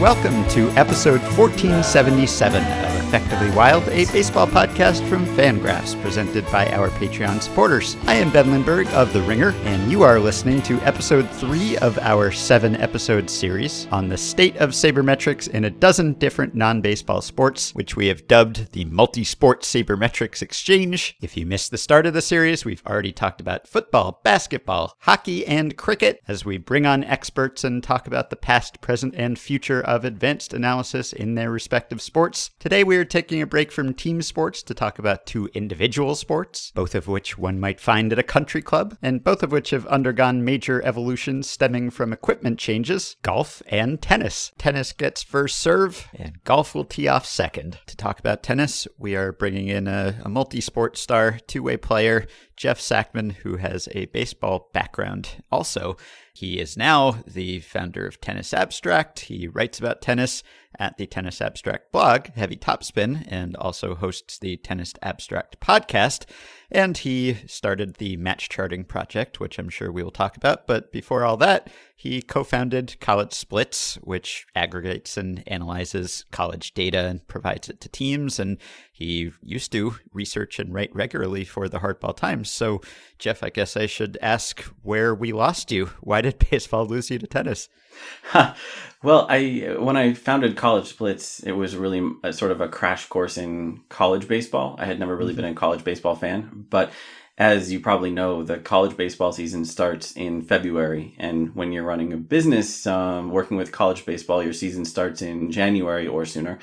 welcome to episode 1477 of Effectively Wild, a baseball podcast from Fangraphs, presented by our Patreon supporters. I am Ben Lindbergh of The Ringer, and you are listening to episode three of our seven episode series on the state of sabermetrics in a dozen different non baseball sports, which we have dubbed the Multi Sport Sabermetrics Exchange. If you missed the start of the series, we've already talked about football, basketball, hockey, and cricket as we bring on experts and talk about the past, present, and future of advanced analysis in their respective sports. Today, we taking a break from team sports to talk about two individual sports, both of which one might find at a country club, and both of which have undergone major evolutions stemming from equipment changes golf and tennis. Tennis gets first serve, and golf will tee off second. To talk about tennis, we are bringing in a, a multi sport star, two way player, Jeff Sackmann, who has a baseball background also. He is now the founder of Tennis Abstract. He writes about tennis at the Tennis Abstract blog, Heavy Topspin, and also hosts the Tennis Abstract podcast. And he started the match charting project, which I'm sure we will talk about. But before all that, he co founded College Splits, which aggregates and analyzes college data and provides it to teams. And he used to research and write regularly for the Hardball Times. So, Jeff, I guess I should ask where we lost you. Why did baseball lose you to tennis? well, I when I founded College Splits, it was really a, sort of a crash course in college baseball. I had never really mm-hmm. been a college baseball fan, but as you probably know, the college baseball season starts in February, and when you're running a business um, working with college baseball, your season starts in January or sooner.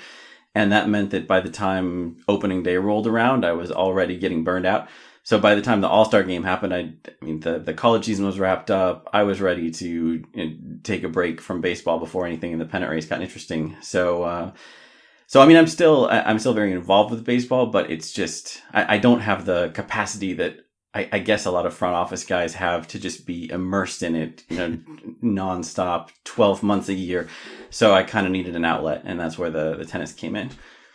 And that meant that by the time opening day rolled around, I was already getting burned out. So by the time the All Star game happened, I, I, mean the the college season was wrapped up. I was ready to you know, take a break from baseball before anything in the pennant race got interesting. So. Uh, so I mean, I'm still I'm still very involved with baseball, but it's just I, I don't have the capacity that I, I, guess a lot of front office guys have to just be immersed in it, you know, nonstop, twelve months a year. So I kind of needed an outlet, and that's where the the tennis came in.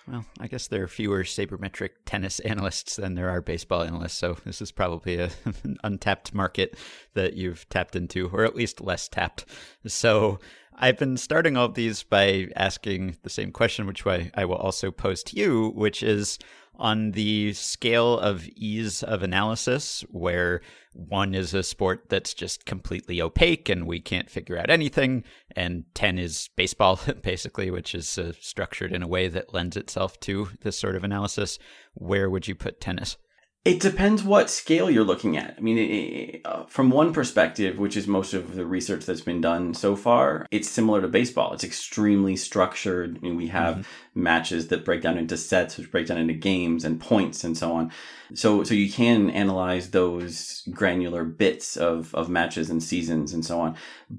Well, I guess there are fewer sabermetric tennis analysts than there are baseball analysts, so this is probably a, an untapped market that you've tapped into, or at least less tapped. So I've been starting all of these by asking the same question, which I, I will also pose to you, which is on the scale of ease of analysis, where one is a sport that's just completely opaque and we can't figure out anything, and 10 is baseball, basically, which is uh, structured in a way that lends itself to this sort of analysis, where would you put tennis? It depends what scale you're looking at. I mean, it, uh, from one perspective, which is most of the research that's been done so far, it's similar to baseball. It's extremely structured. I mean, we have mm-hmm. matches that break down into sets, which break down into games and points and so on. So, so you can analyze those granular bits of, of matches and seasons and so on.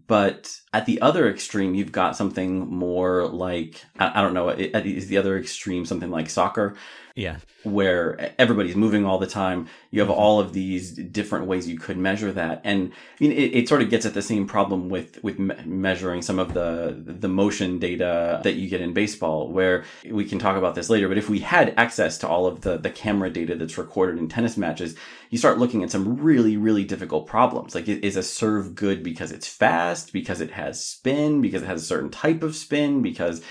But at the other extreme, you've got something more like, I, I don't know, is the other extreme something like soccer? Yeah. Where everybody's moving all the time. You have all of these different ways you could measure that. And I mean, it, it sort of gets at the same problem with, with me- measuring some of the, the motion data that you get in baseball, where we can talk about this later. But if we had access to all of the, the camera data that's recorded in tennis matches, you start looking at some really, really difficult problems. Like, is a serve good because it's fast, because it has spin, because it has a certain type of spin, because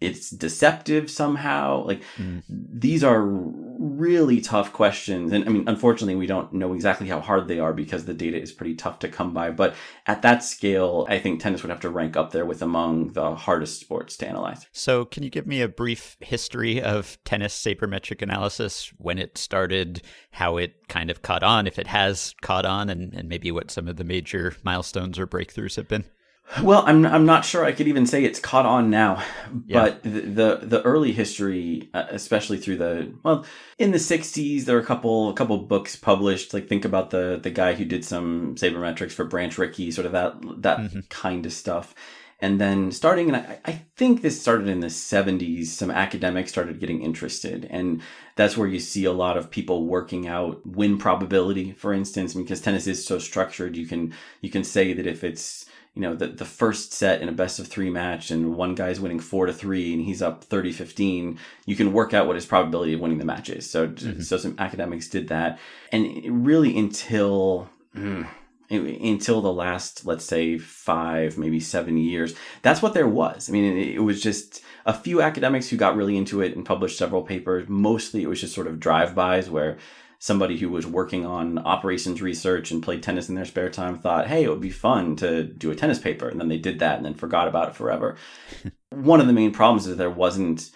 it's deceptive somehow? Like mm. these are really tough questions. And i mean unfortunately we don't know exactly how hard they are because the data is pretty tough to come by. But at that scale i think tennis would have to rank up there with among the hardest sports to analyze. So can you give me a brief history of tennis sabermetric analysis when it started how it kind of caught on if it has caught on and, and maybe what some of the major milestones or breakthroughs have been well, I'm I'm not sure I could even say it's caught on now, yeah. but the, the, the early history, uh, especially through the well, in the '60s, there were a couple a couple books published. Like think about the the guy who did some sabermetrics for Branch Rickey, sort of that that mm-hmm. kind of stuff. And then starting, and I, I think this started in the 70s, some academics started getting interested. And that's where you see a lot of people working out win probability, for instance, because tennis is so structured. You can, you can say that if it's, you know, the, the first set in a best of three match and one guy's winning four to three and he's up 30 15, you can work out what his probability of winning the match is. So, mm-hmm. so some academics did that. And really until, mm, until the last, let's say, five, maybe seven years. That's what there was. I mean, it, it was just a few academics who got really into it and published several papers. Mostly it was just sort of drive-bys where somebody who was working on operations research and played tennis in their spare time thought, hey, it would be fun to do a tennis paper. And then they did that and then forgot about it forever. One of the main problems is there wasn't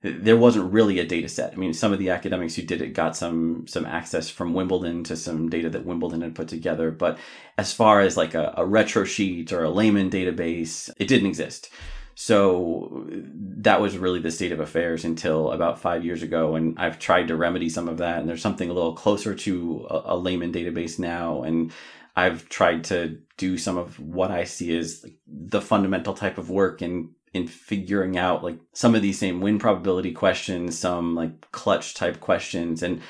there wasn't really a data set. I mean, some of the academics who did it got some some access from Wimbledon to some data that Wimbledon had put together, but as far as like a, a Retrosheet or a Lahman database, it didn't exist. So that was really the state of affairs until about five years ago. And I've tried to remedy some of that. And there's something a little closer to a, a Lahman database now. And I've tried to do some of what I see as the fundamental type of work in in figuring out like some of these same win probability questions, some like clutch type questions. And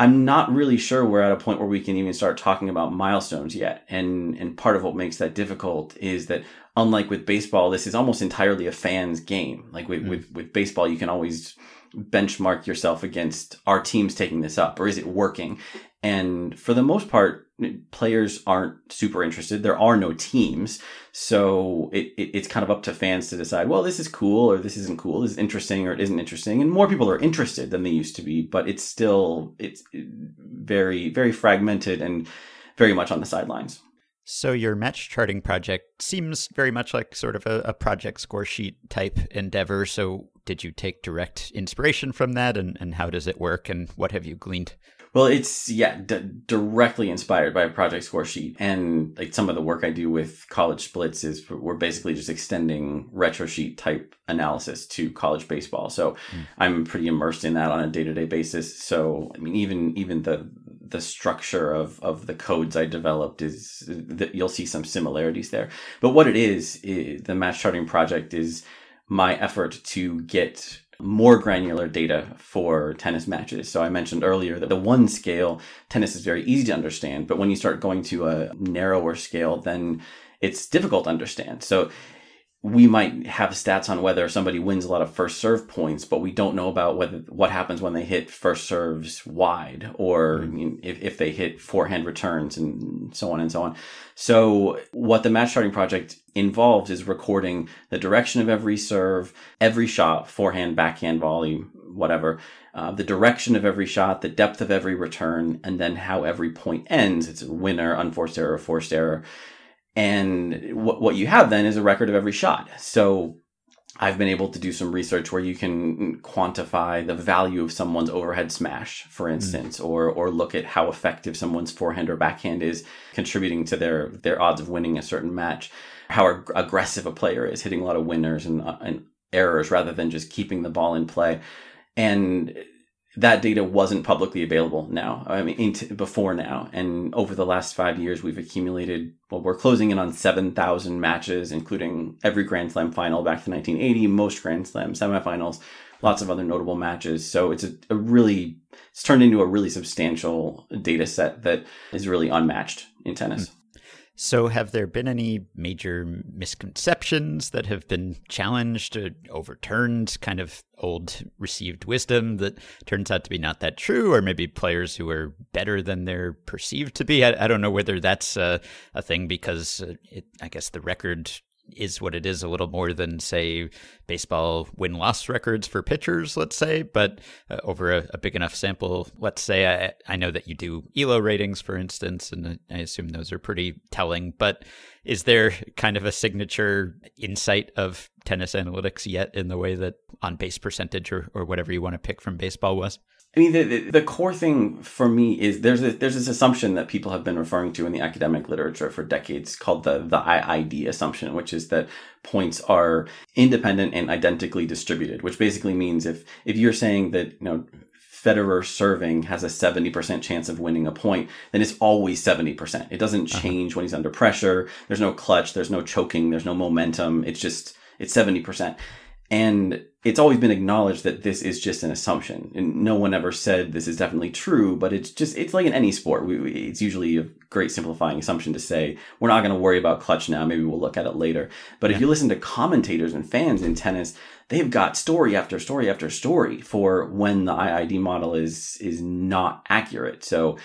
I'm not really sure we're at a point where we can even start talking about milestones yet. And and part of what makes that difficult is that unlike with baseball, this is almost entirely a fan's game. Like with, mm. with, with baseball, you can always benchmark yourself against our teams taking this up or is it working? And for the most part, players aren't super interested. There are no teams. So it, it, it's kind of up to fans to decide, well, this is cool or this isn't cool. This is interesting or it isn't interesting. And more people are interested than they used to be, but it's still, it's very, very fragmented and very much on the sidelines. So your match charting project seems very much like sort of a, a, Project Scoresheet type endeavor. So did you take direct inspiration from that and, and how does it work and what have you gleaned? Well, it's yeah, d- directly inspired by a Project Scoresheet, and like some of the work I do with college splits is we're basically just extending Retrosheet type analysis to college baseball. So mm. I'm pretty immersed in that on a day to day basis. So I mean, even even the the structure of of the codes I developed is that you'll see some similarities there. But what it is, is the match charting project is my effort to get more granular data for tennis matches. So I mentioned earlier that the one scale tennis is very easy to understand, but when you start going to a narrower scale, then it's difficult to understand. So we might have stats on whether somebody wins a lot of first serve points, but we don't know about whether what happens when they hit first serves wide or mm-hmm. if, if they hit forehand returns and so on and so on. So what the match charting project involves is recording the direction of every serve, every shot, forehand, backhand, volley, whatever, uh, the direction of every shot, the depth of every return, and then how every point ends. It's a winner, unforced error, forced error and what, what you have then is a record of every shot. So I've been able to do some research where you can quantify the value of someone's overhead smash, for hmm. instance, mm. or or look at how effective someone's forehand or backhand is contributing to their their odds of winning a certain match, how ag- aggressive a player is, hitting a lot of winners and, uh, and errors rather than just keeping the ball in play. And that data wasn't publicly available now. I mean, before now, and over the last five years, we've accumulated. Well, we're closing in on seven thousand matches, including every Grand Slam final back to 1980, most Grand Slam semifinals, lots of other notable matches. So it's a, a really it's turned into a really substantial data set that is really unmatched in tennis. So, have there been any major misconceptions that have been challenged or overturned, kind of old received wisdom that turns out to be not that true, or maybe players who are better than they're perceived to be? I, I don't know whether that's a, a thing because uh, it, I guess the record is what it is a little more than say baseball win loss records for pitchers let's say but uh, over a, a, big enough sample let's say I, I know that you do elo ratings for instance and i assume those are pretty telling but is there kind of a signature insight of tennis analytics yet in the way that on base percentage or, or whatever you want to pick from baseball was I mean, the, the, the, core thing for me is there's a, there's this assumption that people have been referring to in the academic literature for decades called the the IID assumption, which is that points are independent and identically distributed. Which basically means if if you're saying that you know Federer serving has a 70% chance of winning a point, then it's always 70%. It doesn't uh-huh. change uh-huh. when he's under pressure. There's no clutch, there's no choking, there's no momentum. It's just it's 70%. And it's always been acknowledged that this is just an assumption. And no one ever said this is definitely true but it's just it's like in any sport. We, we, it's usually a great simplifying assumption to say we're not going to worry about clutch now. Maybe we'll look at it later. But yeah. if you listen to commentators and fans in tennis they've got story after story after story for when the iid model is is not accurate. So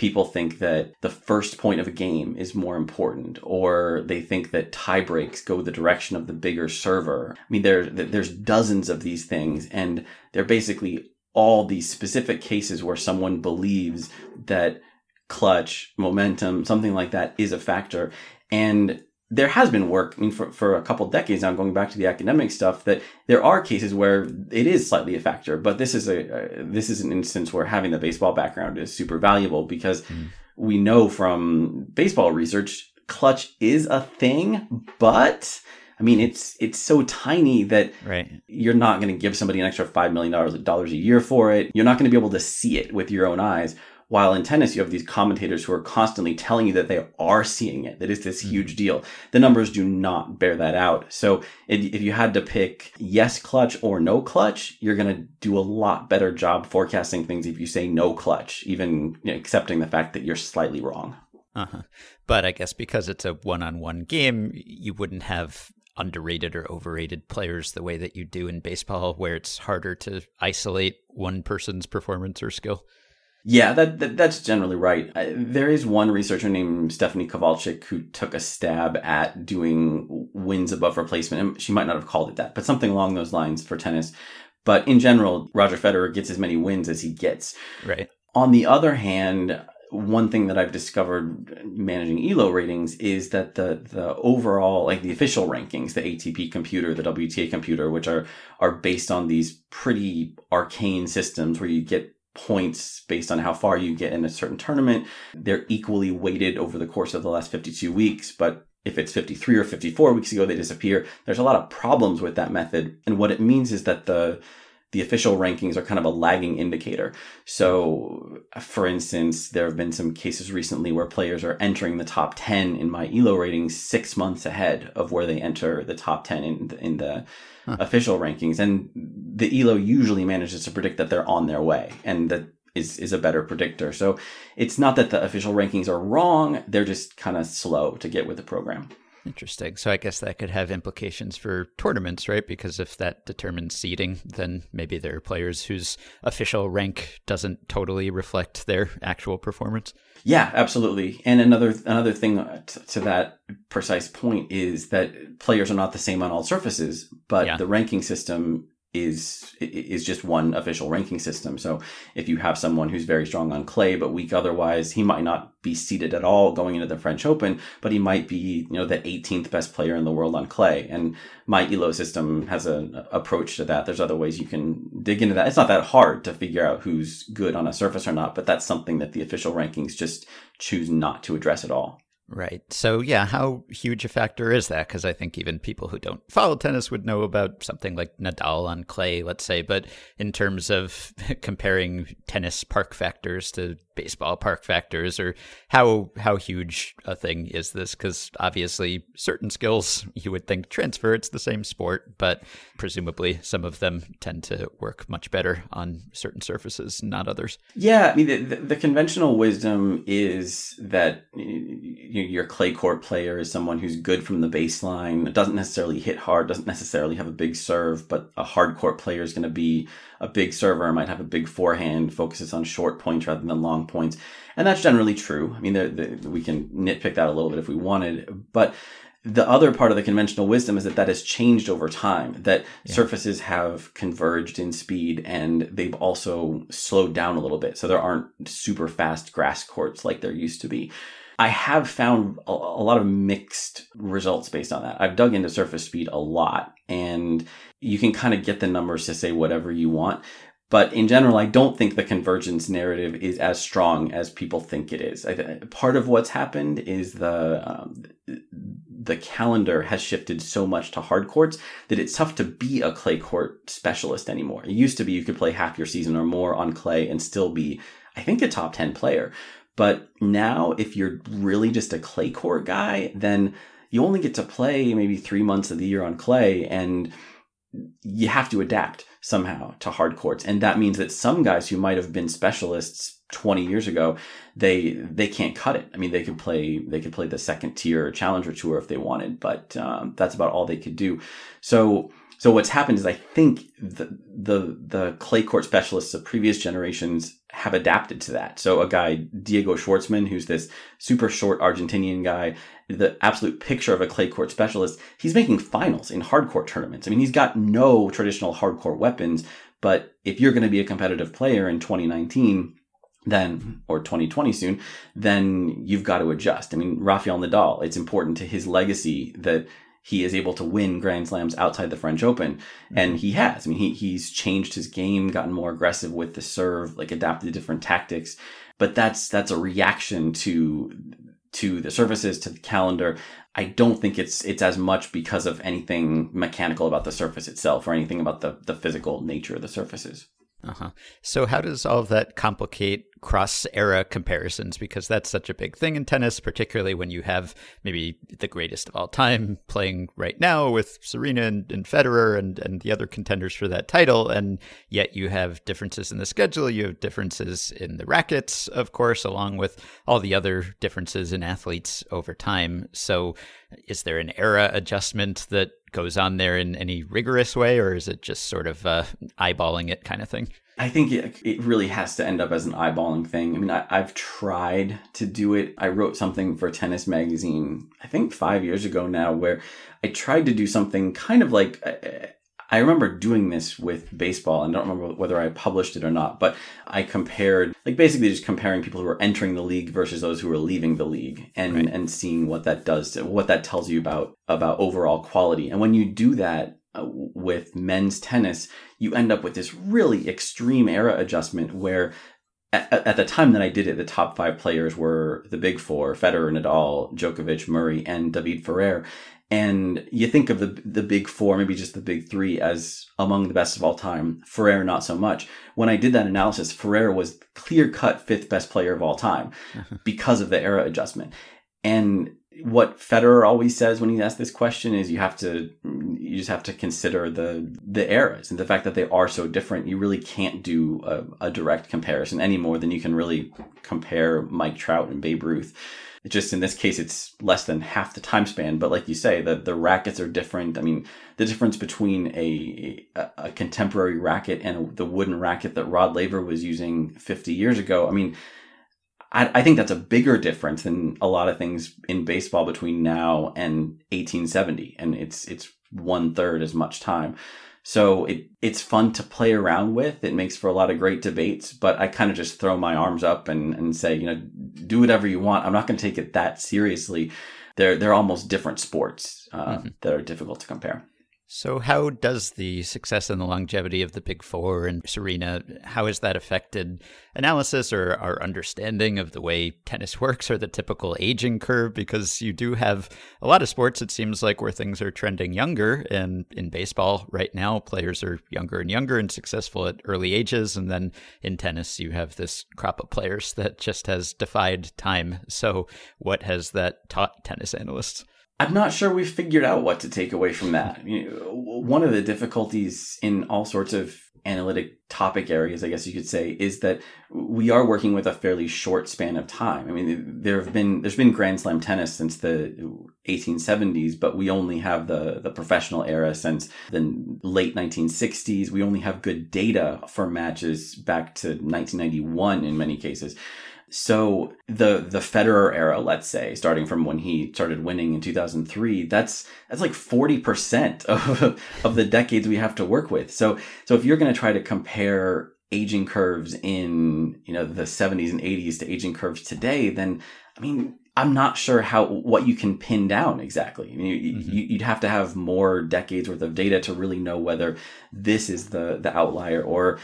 people think that the first point of a game is more important, or they think that tie breaks go the direction of the bigger server. I mean, there, there's dozens of these things, and they're basically all these specific cases where someone believes that clutch, momentum, something like that is a factor. And there has been work, I mean, for, for a couple decades now, going back to the academic stuff, that there are cases where it is slightly a factor. But this is a, this is an instance where having the baseball background is super valuable because mm. we know from baseball research, clutch is a thing, but I mean, it's it's so tiny that right. you're not going to give somebody an extra five million dollars dollars a year for it. You're not going to be able to see it with your own eyes. While in tennis, you have these commentators who are constantly telling you that they are seeing it, that it's this mm-hmm. huge deal. The numbers do not bear that out. So if you had to pick yes clutch or no clutch, you're going to do a lot better job forecasting things if you say no clutch, even you know, accepting the fact that you're slightly wrong. Uh-huh. But I guess because it's a one-on-one game, you wouldn't have underrated or overrated players the way that you do in baseball, where it's harder to isolate one person's performance or skill. Yeah, that, that, that's generally right. there is one researcher named Stephanie Kovalchik who took a stab at doing wins above replacement. And she might not have called it that, but something along those lines for tennis. But in general, Roger Federer gets as many wins as he gets. Right. On the other hand, one thing that I've discovered managing ELO ratings is that the the overall like the official rankings, the ATP computer, the WTA computer, which are are based on these pretty arcane systems where you get points based on how far you get in a certain tournament. They're equally weighted over the course of the last 52 weeks, but if it's 53 or 54 weeks ago they disappear. There's a lot of problems with that method. And what it means is that the the official rankings are kind of a lagging indicator. So, for instance, there have been some cases recently where players are entering the top 10 in my ELO ratings six months ahead of where they enter the top 10 in the, in the huh. official rankings. And the ELO usually manages to predict that they're on their way and that is, is a better predictor. So it's not that the official rankings are wrong. They're just kind of slow to get with the program. Interesting. So I guess that could have implications for tournaments, right? Because if that determines seeding, then maybe there are players whose official rank doesn't totally reflect their actual performance. Yeah, absolutely. And another another thing to, that precise point is that players are not the same on all surfaces, but yeah. the ranking system is is just one official ranking system. So if you have someone who's very strong on clay but weak otherwise, he might not be seeded at all going into the French Open, but he might be, you know, the 18th best player in the world on clay. And my ELO system has an approach to that. There's other ways you can dig into that. It's not that hard to figure out who's good on a surface or not, but that's something that the official rankings just choose not to address at all. Right. So, yeah, how huge a factor is that? Because I think even people who don't follow tennis would know about something like Nadal on clay, let's say. But in terms of comparing tennis park factors to baseball park factors, or how how huge a thing is this? Because obviously, certain skills you would think transfer. It's the same sport, but presumably some of them tend to work much better on certain surfaces, not others. Yeah, I mean, the, the, the conventional wisdom is that. You your clay court player is someone who's good from the baseline, doesn't necessarily hit hard, doesn't necessarily have a big serve, but a hard court player is going to be a big server, might have a big forehand, focuses on short points rather than long points. And that's generally true. I mean, the, the, we can nitpick that a little bit if we wanted, but the other part of the conventional wisdom is that that has changed over time that yeah. surfaces have converged in speed and they've also slowed down a little bit so there aren't super fast grass courts like there used to be I have found a, a, lot of mixed results based on that. I've dug into surface speed a lot, and you can kind of get the numbers to say whatever you want. But in general, I don't think the convergence narrative is as strong as people think it is. I, part of what's happened is the um, the calendar has shifted so much to hard courts that it's tough to be a clay court specialist anymore. It used to be you could play half your season or more on clay and still be, I think, a top ten player. But now, if you're really just a clay court guy, then you only get to play maybe three months of the year on clay and you have to adapt somehow to hard courts. And that means that some guys who might have been specialists 20 years ago, they, they can't cut it. I mean, they could play, they could play the second tier challenger tour if they wanted, but um, that's about all they could do. So, so what's happened is I think the, the the clay court specialists of previous generations have adapted to that. So a guy Diego Schwartzman, who's this super short Argentinian guy, the absolute picture of a clay court specialist, he's making finals in hardcore tournaments. I mean, he's got no traditional hardcore weapons, but if you're going to be a competitive player in 2019 then or 2020 soon, then you've got to adjust. I mean, Rafael Nadal, it's important to his legacy that he is able to win Grand Slams outside the French Open. And he has. I mean, he, he's changed his game, gotten more aggressive with the serve, like adapted different tactics. But that's, that's a reaction to, to the surfaces, to the calendar. I don't think it's, it's as much because of anything mechanical about the surface itself or anything about the, the physical nature of the surfaces. Uh-huh. So how does all of that complicate cross era comparisons? Because that's such a big thing in tennis, particularly when you have maybe the greatest of all time playing right now with Serena and, and Federer and, and the other contenders for that title. And yet you have differences in the schedule. You have differences in the rackets, of course, along with all the other differences in athletes over time. So is there an era adjustment that goes on there in any rigorous way, or is it just sort of uh, eyeballing it kind of thing? I think it, it really has to end up as an eyeballing thing. I mean, I, I've tried to do it. I wrote something for Tennis Magazine, I think five years ago now, where I tried to do something kind of like uh, I remember doing this with baseball and I don't remember whether I published it or not, but I compared, like basically just comparing people who are entering the league versus those who are leaving the league and, right. and seeing what that does to, what that tells you about, about overall quality. And when you do that, uh, with men's tennis, you end up with this really extreme era adjustment where at, at, the time that I did it, the top five players were the big four, Federer, Nadal, Djokovic, Murray, and David Ferrer and you think of the the big four, maybe just the big three, as among the best of all time. Ferrer, not so much. When I did that analysis, Ferrer was clear cut fifth best player of all time because of the era adjustment. And what Federer always says when he asks this question is you have to you just have to consider the the eras and the fact that they are so different. You really can't do a, a direct comparison any more than you can really compare Mike Trout and Babe Ruth just in this case, it's less than half the time span. But like you say, the, the rackets are different. I mean, the difference between a, a, a contemporary racket and a, the wooden racket that Rod Laver was using 50 years ago, I mean, I, I think that's a bigger difference than a lot of things in baseball between now and 1870. And it's, it's one third as much time. So it it's fun to play around with. It makes for a lot of great debates, but I kind of just throw my arms up and, and say, you know, do whatever you want. I'm not going to take it that seriously. They're they're almost different sports uh, mm-hmm. that are difficult to compare. So, how does the success and the longevity of the Big Four and Serena, how has that affected analysis or our understanding of the way tennis works or the typical aging curve? Because you do have a lot of sports, it seems like, where things are trending younger. And in baseball right now, players are younger and younger and successful at early ages. And then in tennis, you have this crop of players that just has defied time. So, what has that taught tennis analysts? I'm not sure we've figured out what to take away from that. One of the difficulties in all sorts of analytic topic areas, I guess you could say, is that we are working with a fairly short span of time. I mean, there have been there's been Grand Slam tennis since the 1870s, but we only have the the professional era since the late 1960s. We only have good data for matches back to 1991 in many cases. So the the Federer era, let's say, starting from when he started winning in 2003, that's that's like 40% of of the decades we have to work with. So so if you're going to try to compare aging curves in, you know, the 70s and 80s to aging curves today, then I mean, I'm not sure how what you can pin down exactly. I mean, you, mm-hmm. you'd have to have more decades worth of data to really know whether this is the the outlier or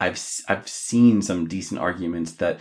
I've I've seen some decent arguments that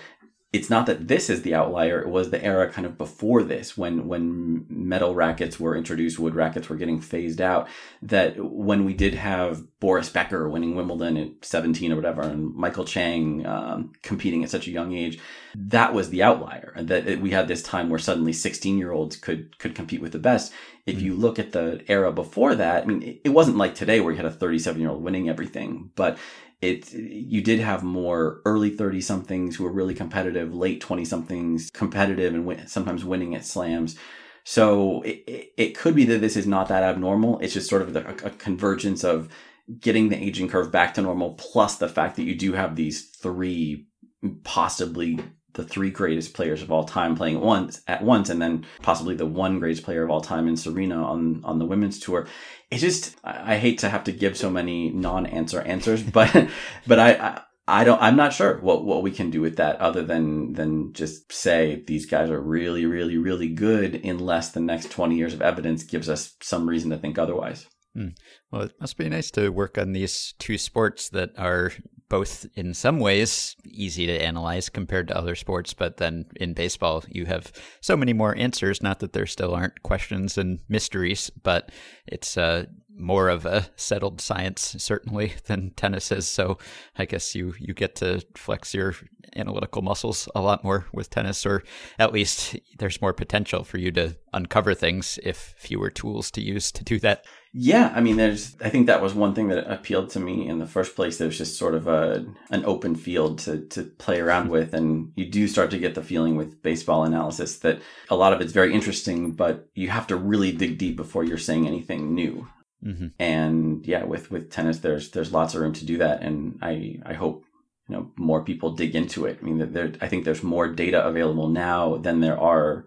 it's not that this is the outlier. It was the era kind of before this, when when metal rackets were introduced, wood rackets were getting phased out. That when we did have Boris Becker winning Wimbledon at 17 or whatever, and Michael Chang um, competing at such a young age, that was the outlier. And that it, we had this time where suddenly 16 year olds could could compete with the best. If you look at the era before that, I mean, it, it wasn't like today where you had a 37 year old winning everything, but it you did have more early 30 somethings who were really competitive late 20 somethings competitive and win, sometimes winning at slams. So it, it, it, could be that this is not that abnormal. It's just sort of a, a convergence of getting the aging curve back to normal, plus the fact that you do have these three, possibly the three greatest players of all time playing at once at once, and then possibly the one greatest player of all time in Serena on on the women's tour. It just I, hate to have to give so many non-answer answers, but but I, I I don't. I'm not sure what what we can do with that other than than just say these guys are really, really, really good, unless the next 20 years of evidence gives us some reason to think otherwise. Hmm. Well, it must be nice to work on these two sports that are both in some ways easy to analyze compared to other sports, but then in baseball you have so many more answers. Not that there still aren't questions and mysteries, but it's uh, more of a settled science certainly than tennis is. So I guess you you get to flex your analytical muscles a lot more with tennis, or at least there's more potential for you to uncover things if fewer tools to use to do that. Yeah, I mean, there's. I think that was one thing that appealed to me in the first place. There's just sort of a an open field to to play around with, and you do start to get the feeling with baseball analysis that a lot of it's very interesting, but you have to really dig deep before you're saying anything new. Mm-hmm. And yeah, with with tennis, there's there's lots of room to do that, and I I hope you know more people dig into it. I mean, there I think there's more data available now than there are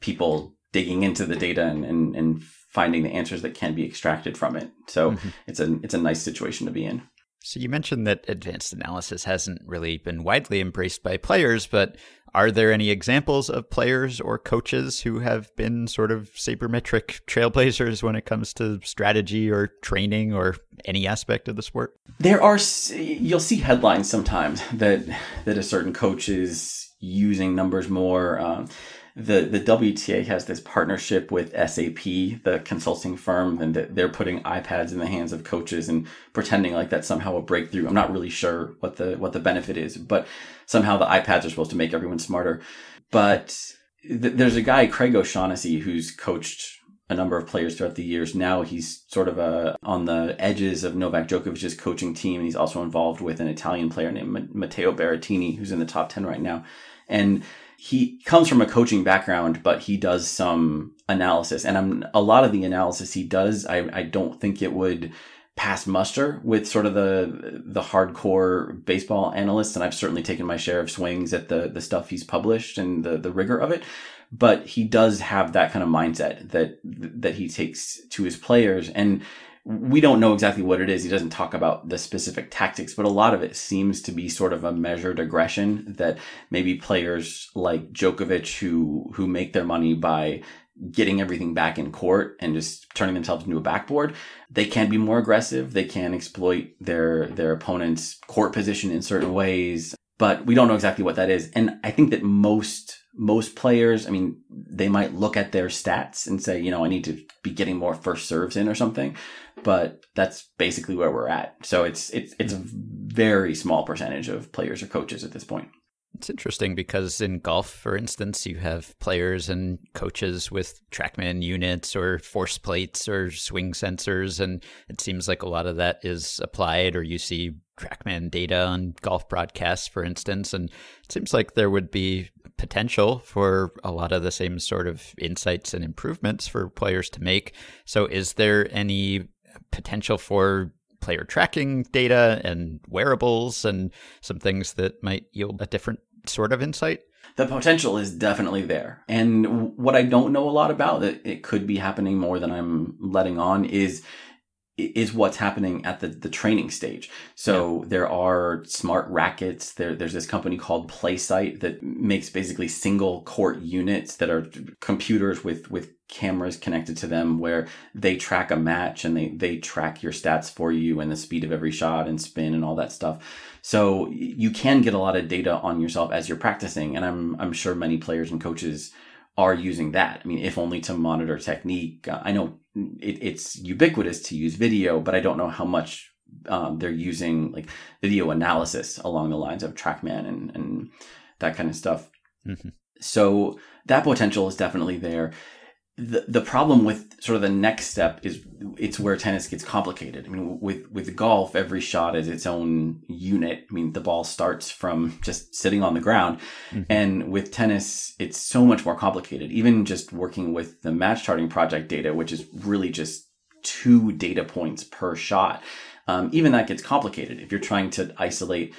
people digging into the data and and, and finding the answers that can be extracted from it. So mm-hmm. it's a it's a nice situation to be in. So you mentioned that advanced analysis hasn't really been widely embraced by players, but are there any examples of players or coaches who have been sort of sabermetric trailblazers when it comes to strategy or training or any aspect of the sport? There are you'll see headlines sometimes that that a certain coach is using numbers more. Um, the the WTA has this partnership with SAP, the consulting firm, and they're putting iPads in the hands of coaches and pretending like that's somehow a breakthrough. I'm not really sure what the what the benefit is, but somehow the iPads are supposed to make everyone smarter. But th- there's a guy, Craig O'Shaughnessy, who's coached a number of players throughout the years. Now he's sort of a, on the edges of Novak Djokovic's coaching team, and he's also involved with an Italian player named Matteo Berrettini, who's in the top ten right now. And he comes from a coaching background, but he does some analysis. And I'm, a lot of the analysis he does, I, I don't think it would pass muster with sort of the the hardcore baseball analysts. And I've certainly taken my share of swings at the the stuff he's published and the the rigor of it. But he does have that kind of mindset that that he takes to his players. And we don't know exactly what it is. He doesn't talk about the specific tactics, but a lot of it seems to be sort of a measured aggression that maybe players like Djokovic who who make their money by getting everything back in court and just turning themselves into a backboard, they can be more aggressive. They can exploit their their opponent's court position in certain ways, but we don't know exactly what that is. And I think that most most players, I mean, they might look at their stats and say, you know, I need to be getting more first serves in or something but that's basically where we're at. So it's it's it's a very small percentage of players or coaches at this point. It's interesting because in golf, for instance, you have players and coaches with TrackMan units or force plates or swing sensors, and it seems like a lot of that is applied, or you see TrackMan data on golf broadcasts, for instance, and it seems like there would be potential for a lot of the same sort of insights and improvements for players to make. So, is there any potential for player tracking data and wearables and some things that might yield a different sort of insight? The potential is definitely there. And what I don't know a lot about that it could be happening more than I'm letting on is is what's happening at the, the training stage. So yeah. there are smart rackets. There, there's this company called PlaySight that makes basically single court units that are computers with, with cameras connected to them where they track a match and they, they track your stats for you and the speed of every shot and spin and all that stuff. So you can get a lot of data on yourself as you're practicing. And I'm, I'm sure many players and coaches are using that. I mean, if only to monitor technique. Uh, I know it, it's ubiquitous to use video, but I don't know how much um, they're using like video analysis along the lines of TrackMan and, and that kind of stuff. Mm-hmm. So that potential is definitely there the the problem with sort of the next step is it's where tennis gets complicated. I mean, with with golf, every shot is its own unit. I mean, the ball starts from just sitting on the ground, mm-hmm. and with tennis, it's so much more complicated. Even just working with the match charting project data, which is really just two data points per shot. Um, even that gets complicated if you're trying to isolate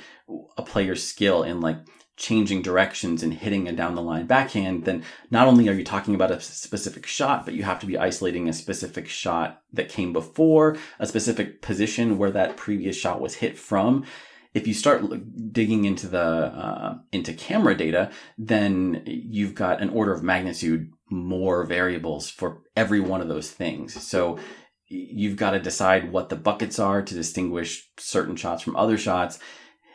a player's skill in like changing directions and hitting a down the line backhand, then not only are you talking about a specific shot, but you have to be isolating a specific shot that came before, a specific position where that previous shot was hit from. If you start digging into the uh, into camera data, then you've got an order of magnitude more variables for every one of those things. So you've got to decide what the buckets are to distinguish certain shots from other shots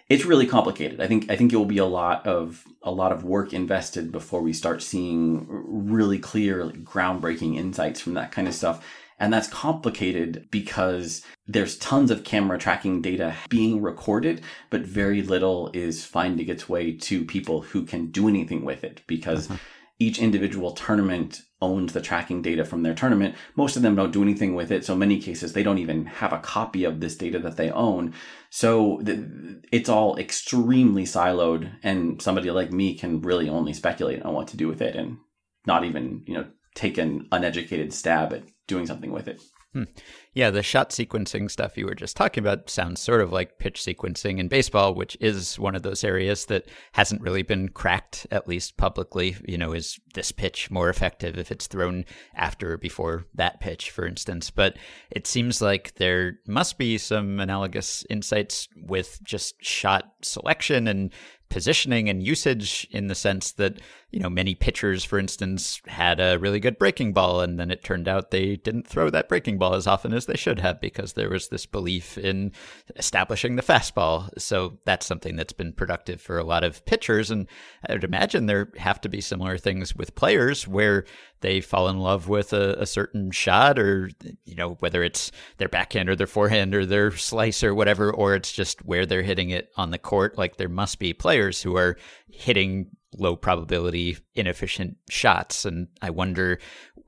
it's really complicated. I think I think it will be a lot of a lot of work invested before we start seeing really clear, like, groundbreaking insights from that kind of stuff. And that's complicated because there's tons of camera tracking data being recorded, but very little is finding its way to people who can do anything with it because uh-huh. Each individual tournament owns the tracking data from their tournament. Most of them don't do anything with it. So many cases, they don't even have a copy of this data that they own. So the, it's all extremely siloed and somebody like me can really only speculate on what to do with it and not even, you know, take an uneducated stab at doing something with it. Hmm. Yeah, the shot sequencing stuff you were just talking about sounds sort of like pitch sequencing in baseball, which is one of those areas that hasn't really been cracked, at least publicly. You know, is this pitch more effective if it's thrown after or before that pitch, for instance? But it seems like there must be some analogous insights with just shot selection and positioning and usage in the sense that you know many pitchers for instance had a really good breaking ball and then it turned out they didn't throw that breaking ball as often as they should have because there was this belief in establishing the fastball. So that's something that's been productive for a lot of pitchers and i would imagine there have to be similar things with players where they fall in love with a, a certain shot or you know whether it's their backhand or their forehand or their slice or whatever or it's just where they're hitting it on the court like there must be players who are hitting low probability inefficient shots. And i wonder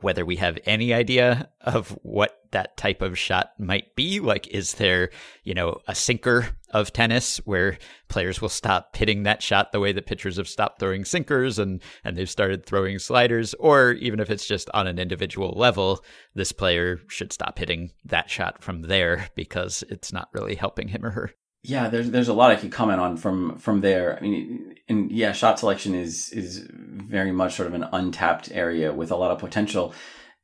whether we have any idea of what that type of shot might be. Like, is there, you know, a sinker of tennis where players will stop hitting that shot the way that pitchers have stopped throwing sinkers and, and they've started throwing sliders? Or even if it's just on an individual level, this player should stop hitting that shot from there because it's not really helping him or her. Yeah, there's there's a lot I could comment on from from there. I mean, and yeah, shot selection is is very much sort of an untapped area with a lot of potential.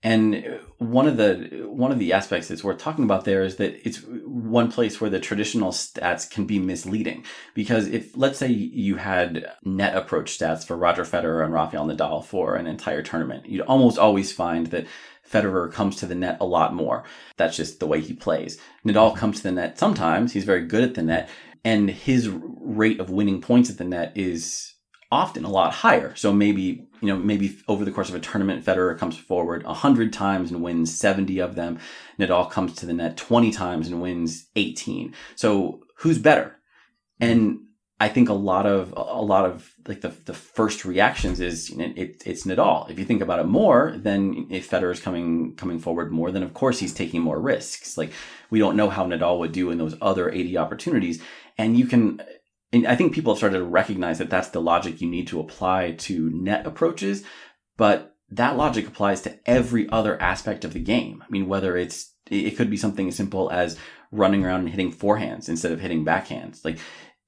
And one of the one of the aspects that's worth talking about there is that it's one place where the traditional stats can be misleading. Because if let's say you had net approach stats for Roger Federer and Rafael Nadal for an entire tournament, you'd almost always find that Federer comes to the net a lot more. That's just the way he plays. Nadal comes to the net sometimes. He's very good at the net. And his rate of winning points at the net is often a lot higher. So maybe, you know, maybe over the course of a tournament, Federer comes forward 100 times and wins 70 of them. Nadal comes to the net 20 times and wins 18. So who's better? And I think a lot of a lot of like the the first reactions is it, it's Nadal. If you think about it more, then if Federer is coming coming forward more, then of course he's taking more risks. Like we don't know how Nadal would do in those other 80 opportunities, and you can. And I think people have started to recognize that that's the logic you need to apply to net approaches, but that logic applies to every other aspect of the game. I mean, whether it's it could be something as simple as running around and hitting forehands instead of hitting backhands. Like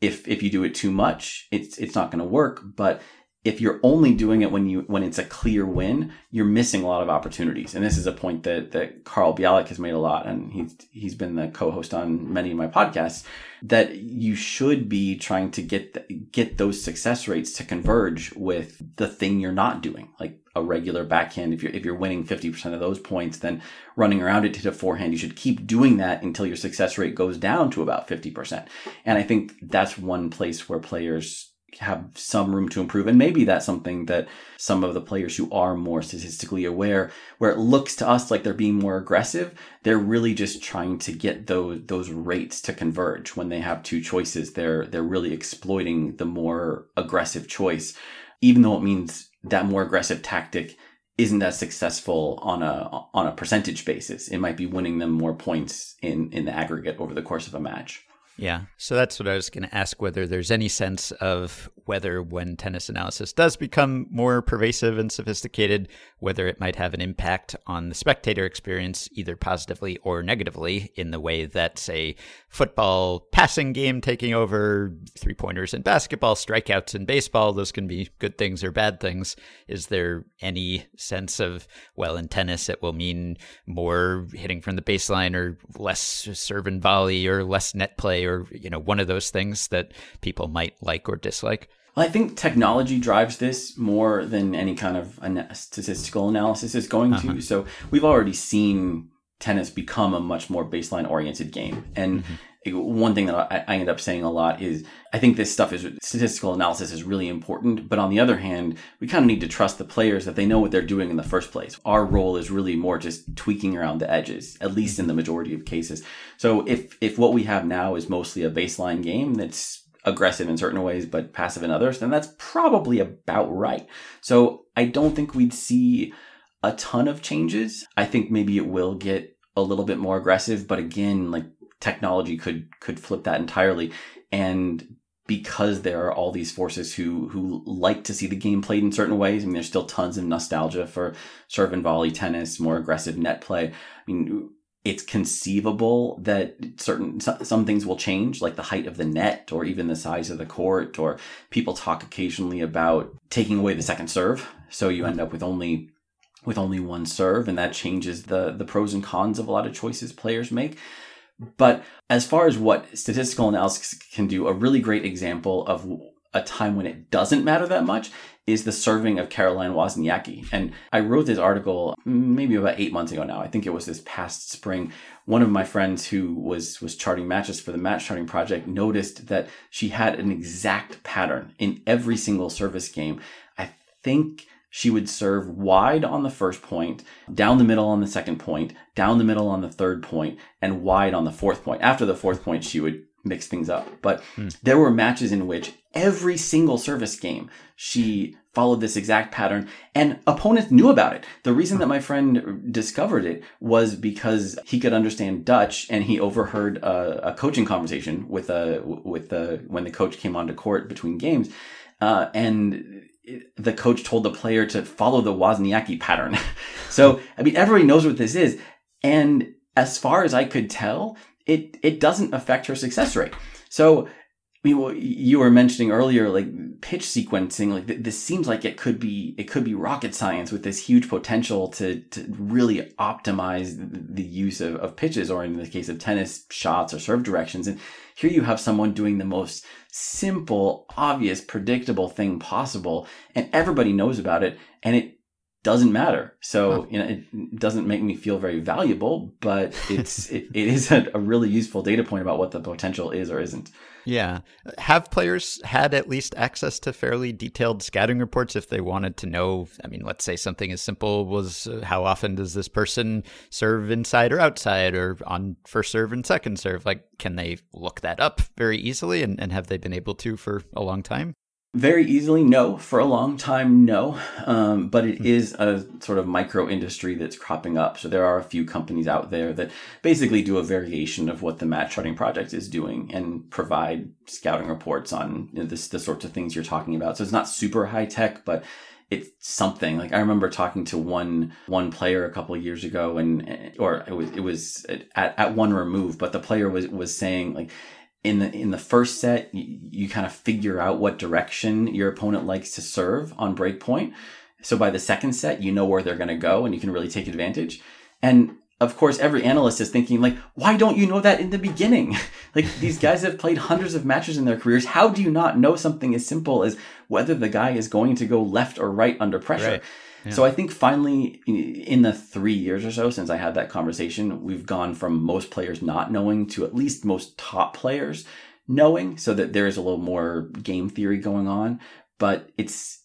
if if you do it too much, it's it's not going to work. But if you're only doing it when you when it's a clear win, you're missing a lot of opportunities. And this is a point that that Carl Bialik has made a lot, and he's he's been the co-host on many of my podcasts. That you should be trying to get get those success rates to converge with the thing you're not doing, like a regular backhand. If you're if you're winning fifty percent of those points, then running around it to a forehand, you should keep doing that until your success rate goes down to about fifty percent. And I think that's one place where players have some room to improve. And maybe that's something that some of the players who are more statistically aware, where it looks to us like they're being more aggressive, they're really just trying to get those those rates to converge when they have two choices. They're they're really exploiting the more aggressive choice, even though it means that more aggressive tactic isn't as successful on a on a percentage basis. It might be winning them more points in in the aggregate over the course of a match. Yeah. So that's what I was going to ask whether there's any sense of whether when tennis analysis does become more pervasive and sophisticated, whether it might have an impact on the spectator experience, either positively or negatively, in the way that, say, football passing game taking over, three pointers in basketball, strikeouts in baseball, those can be good things or bad things. Is there any sense of, well, in tennis, it will mean more hitting from the baseline or less serve and volley or less net play or you know one of those things that people might like or dislike well, I think technology drives this more than any kind of statistical analysis is going uh-huh. to. So we've already seen tennis become a much more baseline oriented game. And mm-hmm. One thing that I, end up saying a lot is I think this stuff is statistical analysis is really important. But on the other hand, we kind of need to trust the players that they know what they're doing in the first place. Our role is really more just tweaking around the edges, at least in the majority of cases. So if, if what we have now is mostly a baseline game that's aggressive in certain ways, but passive in others, then that's probably about right. So I don't think we'd see a ton of changes. I think maybe it will get a little bit more aggressive, but again, like technology could could flip that entirely. And because there are all these forces who who like to see the game played in certain ways. I mean, there's still tons of nostalgia for serve and volley tennis, more aggressive net play. I mean, it's conceivable that certain some things will change like the height of the net or even the size of the court or people talk occasionally about taking away the second serve so you end up with only with only one serve and that changes the the pros and cons of a lot of choices players make but as far as what statistical analysis can do a really great example of a time when it doesn't matter that much is the serving of Caroline Wozniacki. And I wrote this article maybe about eight months ago now. I think it was this past spring. One of my friends who was was charting matches for the match charting project noticed that she had an exact pattern in every single service game. I think she would serve wide on the first point, down the middle on the second point, down the middle on the third point, and wide on the fourth point. After the fourth point, she would mix things up. But hmm. there were matches in which every single service game she followed this exact pattern and opponents knew about it. The reason that my friend discovered it was because he could understand Dutch and he overheard a, a coaching conversation with a with the when the coach came onto court between games. Uh, and the coach told the player to follow the Wozniacki pattern. so, I mean, everybody knows what this is. And as far as I could tell, it it doesn't affect her success rate. So you were mentioning earlier, like pitch sequencing. Like th- this seems like it could be it could be rocket science with this huge potential to to really optimize the use of, of pitches, or in the case of tennis, shots or serve directions. And here you have someone doing the most simple, obvious, predictable thing possible, and everybody knows about it, and it doesn't matter. So you know, it doesn't make me feel very valuable, but it's it, it is a, a, really useful data point about what the potential is or isn't. Yeah, have players had at least access to fairly detailed scouting reports if they wanted to know? I mean, let's say something as simple was uh, how often does this person serve inside or outside, or on first serve and second serve? Like, can they look that up very easily, and, and have they been able to for a long time? Very easily, no. For a long time, no. Um, but it hmm. is a sort of micro industry that's cropping up. So there are a few companies out there that basically do a variation of what the match charting project is doing and provide scouting reports on you know, this, the sorts of things you're talking about. So it's not super high tech, but it's something like I remember talking to one one player a couple of years ago and or it was it was at, at one remove but the player was was saying like in the in the first set you, you kind of figure out what direction your opponent likes to serve on break point so by the second set you know where they're going to go and you can really take advantage. And of course every analyst is thinking like why don't you know that in the beginning? Like these guys have played hundreds of matches in their careers. How do you not know something as simple as whether the guy is going to go left or right under pressure? Right. So I think finally, in the three years or so since I had that conversation, we've gone from most players not knowing to at least most top players knowing, so that there is a little more game theory going on. But it's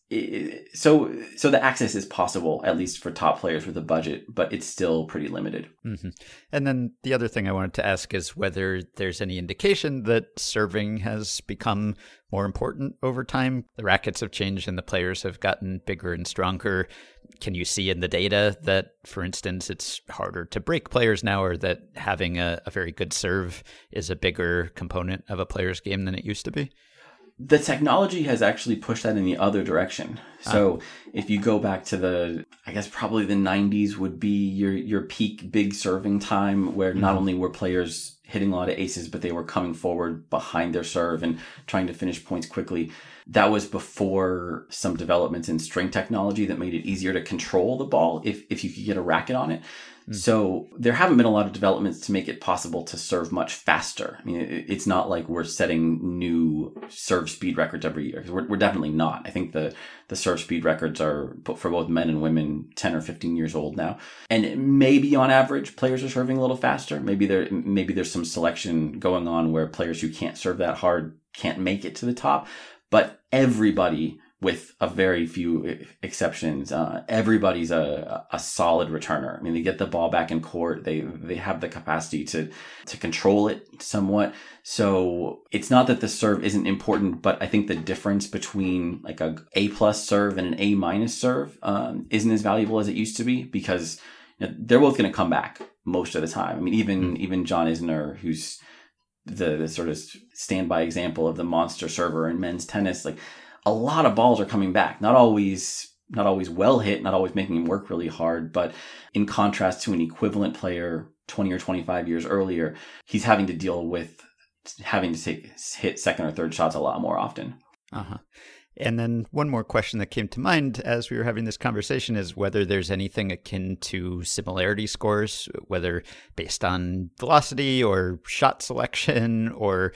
so so the access is possible at least for top players with a budget but it's still pretty limited mm-hmm. and then the other thing i wanted to ask is whether there's any indication that serving has become more important over time the rackets have changed and the players have gotten bigger and stronger can you see in the data that for instance it's harder to break players now or that having a, a very good serve is a bigger component of a player's game than it used to be the technology has actually pushed that in the other direction. So uh-huh. if you go back to the, I guess probably the 90s would be your your peak big serving time, where mm-hmm. not only were players hitting a lot of aces, but they were coming forward behind their serve and trying to finish points quickly. That was before some developments in string technology that made it easier to control the ball if if you could get a racket on it. Mm. So there haven't been a lot of developments to make it possible to serve much faster. I mean, it's not like we're setting new serve speed records every year. We're, we're definitely not. I think the, the serve speed records are for both men and women 10 or 15 years old now. And maybe on average, players are serving a little faster. Maybe there, maybe there's some selection going on where players who can't serve that hard can't make it to the top. But everybody with a very few exceptions. Uh, everybody's a, a solid returner. I mean, they get the ball back in court. They they have the capacity to to control it somewhat. So it's not that the serve isn't important, but I think the difference between like a A plus serve and an A minus serve um, isn't as valuable as it used to be because you know, they're both going to come back most of the time. I mean, even mm-hmm. even John Isner, who's the, the sort of standby example of the monster server in men's tennis, like a lot of balls are coming back. Not always not always well hit, not always making him work really hard, but in contrast to an equivalent player 20 or 25 years earlier, he's having to deal with having to take hit second or third shots a lot more often. Uh-huh. And then one more question that came to mind as we were having this conversation is whether there's anything akin to similarity scores, whether based on velocity or shot selection or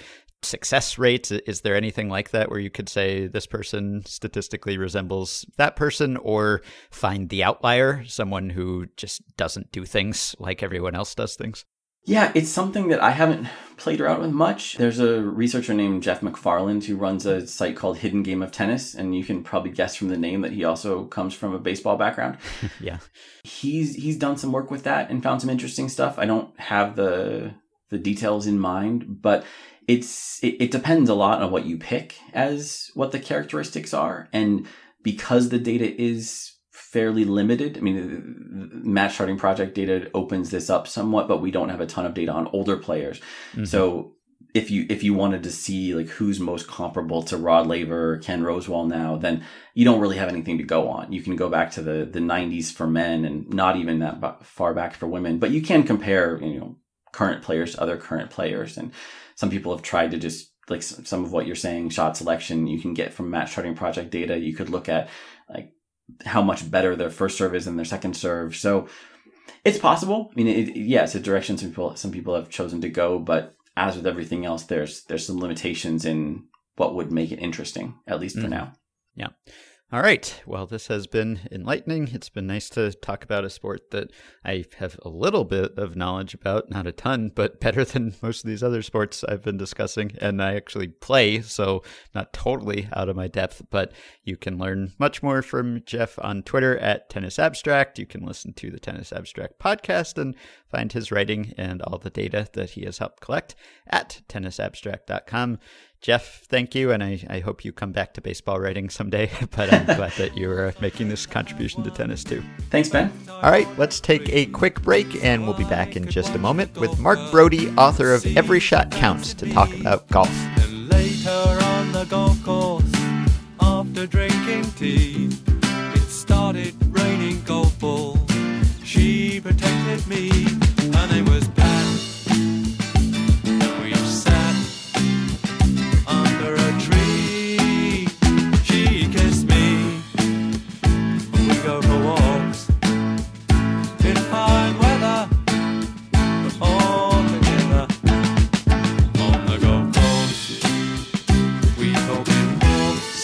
success rates? Is there anything like that where you could say this person statistically resembles that person or find the outlier, someone who just doesn't do things like everyone else does things? Yeah, it's something that I haven't played around with much. There's a researcher named Jeff McFarland who runs a site called Hidden Game of Tennis, and you can probably guess from the name that he also comes from a baseball background. yeah. He's he's done some work with that and found some interesting stuff. I don't have the the details in mind, but it's it, it depends a lot on what you pick as what the characteristics are and because the data is fairly limited i mean match charting project data opens this up somewhat but we don't have a ton of data on older players mm-hmm. so if you if you wanted to see like who's most comparable to Rod Laver or Ken Rosewall now, then you don't really have anything to go on. You can go back to the the 90s for men and not even that far back for women, but you can compare you know current players to other current players and some people have tried to just like some of what you're saying, shot selection you can get from match charting project data. You could look at like how much better their first serve is than their second serve. So it's possible. I mean, it, yeah, it's a direction some people some people have chosen to go, but as with everything else, there's there's some limitations in what would make it interesting, at least for mm-hmm. now. Yeah. All right. Well, this has been enlightening. It's been nice to talk about a sport that I have a little bit of knowledge about, not a ton, but better than most of these other sports I've been discussing. And I actually play, so not totally out of my depth, but you can learn much more from Jeff on Twitter at Tennis Abstract. You can listen to the Tennis Abstract podcast and find his writing and all the data that he has helped collect at tennisabstract.com. Jeff, thank you, and I, I hope you come back to baseball writing someday. But I'm glad that you're making this contribution to tennis too. Thanks, Ben. All right, let's take a quick break, and we'll be back in just a moment with Mark Broadie, author of Every Shot Counts, to talk about golf. And later on the golf course, after drinking tea, it started raining golf balls. She protected me, and it was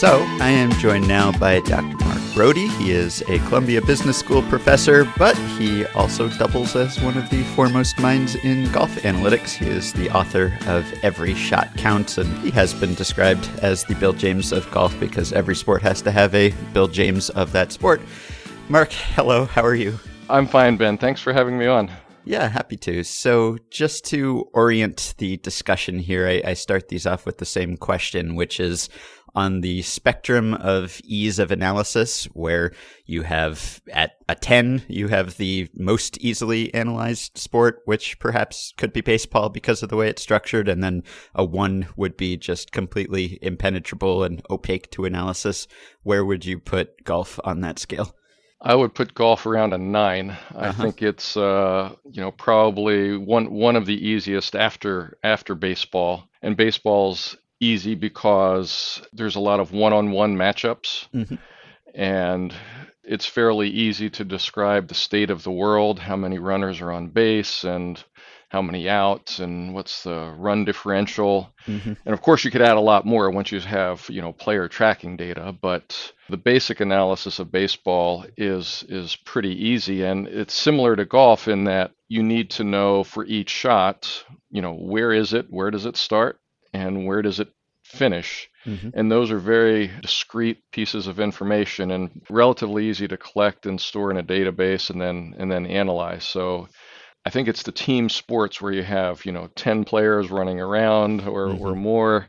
So I am joined now by Dr. Mark Broadie. He is a Columbia Business School professor, but he also doubles as one of the foremost minds in golf analytics. He is the author of Every Shot Counts, and he has been described as the Bill James of golf because every sport has to have a Bill James of that sport. Mark, hello, how are you? I'm fine, Ben. Thanks for having me on. Yeah, happy to. So, just to orient the discussion here, I, I, start these off with the same question, which is on the spectrum of ease of analysis, where you have at a 10, you have the most easily analyzed sport, which perhaps could be baseball because of the way it's structured, and then a 1 would be just completely impenetrable and opaque to analysis. Where would you put golf on that scale? I would put golf around a nine. I uh-huh. think it's uh, you know probably one one of the easiest after after baseball. And baseball's easy because there's a lot of one-on-one matchups, mm-hmm. and it's fairly easy to describe the state of the world, how many runners are on base, and how many outs and what's the run differential. Mm-hmm. And of course, you could add a lot more once you have you know player tracking data. But the basic analysis of baseball is is pretty easy, and it's similar to golf in that you need to know for each shot, you know, where is it, where does it start, and where does it finish. Mm-hmm. And those are very discrete pieces of information and relatively easy to collect and store in a database and then and then analyze. So I think it's the team sports where you have, you know, 10 players running around or, mm-hmm. or more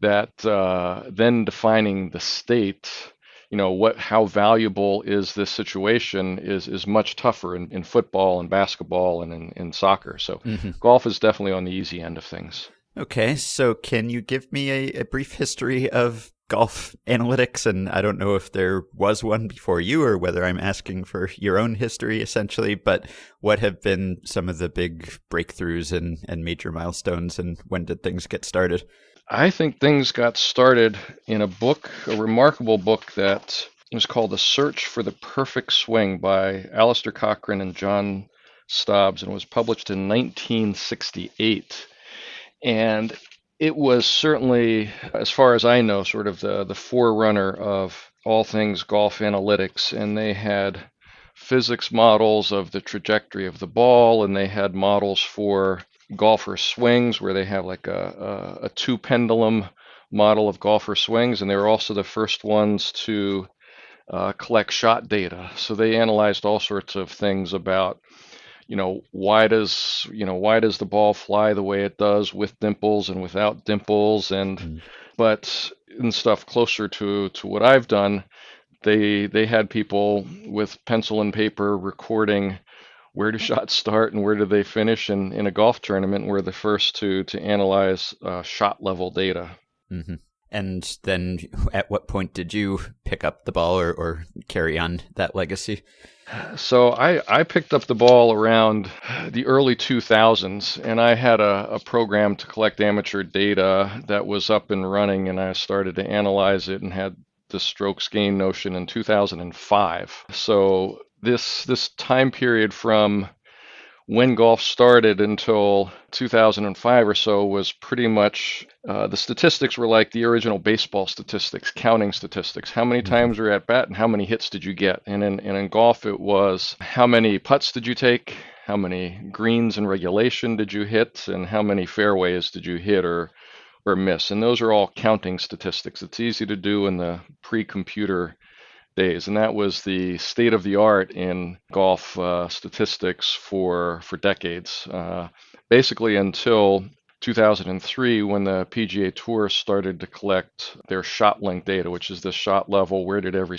that uh, then defining the state, you know, what how valuable is this situation is is much tougher in, in football and basketball and in, in soccer. So mm-hmm. golf is definitely on the easy end of things. Okay, so can you give me a, a brief history of golf analytics, and I don't know if there was one before you or whether I'm asking for your own history essentially, but what have been some of the big breakthroughs and, and major milestones, and when did things get started? I think things got started in a book, a remarkable book that was called The Search for the Perfect Swing by Alastair Cochran and John Stobbs, and was published in 1968. And it was certainly, as far as I know, sort of the, the forerunner of all things golf analytics. And they had physics models of the trajectory of the ball, and they had models for golfer swings where they have like a, a, a two pendulum model of golfer swings. And they were also the first ones to uh, collect shot data. So they analyzed all sorts of things about you know why does you know why does the ball fly the way it does with dimples and without dimples and mm. but in stuff closer to to what I've done they they had people with pencil and paper recording where do shots start and where do they finish and in a golf tournament we're the first to to analyze uh, shot level data mm-hmm. And then at what point did you pick up the ball or, or carry on that legacy so I, I picked up the ball around the early 2000s, and I had a, a program to collect amateur data that was up and running, and I started to analyze it and had the strokes gain notion in 2005. So this this time period from when golf started until 2005 or so was pretty much uh, the statistics were like the original baseball statistics, counting statistics. How many mm-hmm. times were you at bat and how many hits did you get? And in, and in golf, it was how many putts did you take? How many greens in regulation did you hit? And how many fairways did you hit or, or miss? And those are all counting statistics. It's easy to do in the pre computer days, and that was the state of the art in golf uh, statistics for for decades. Uh, basically, until 2003, when the PGA Tour started to collect their ShotLink data, which is the shot level, where did every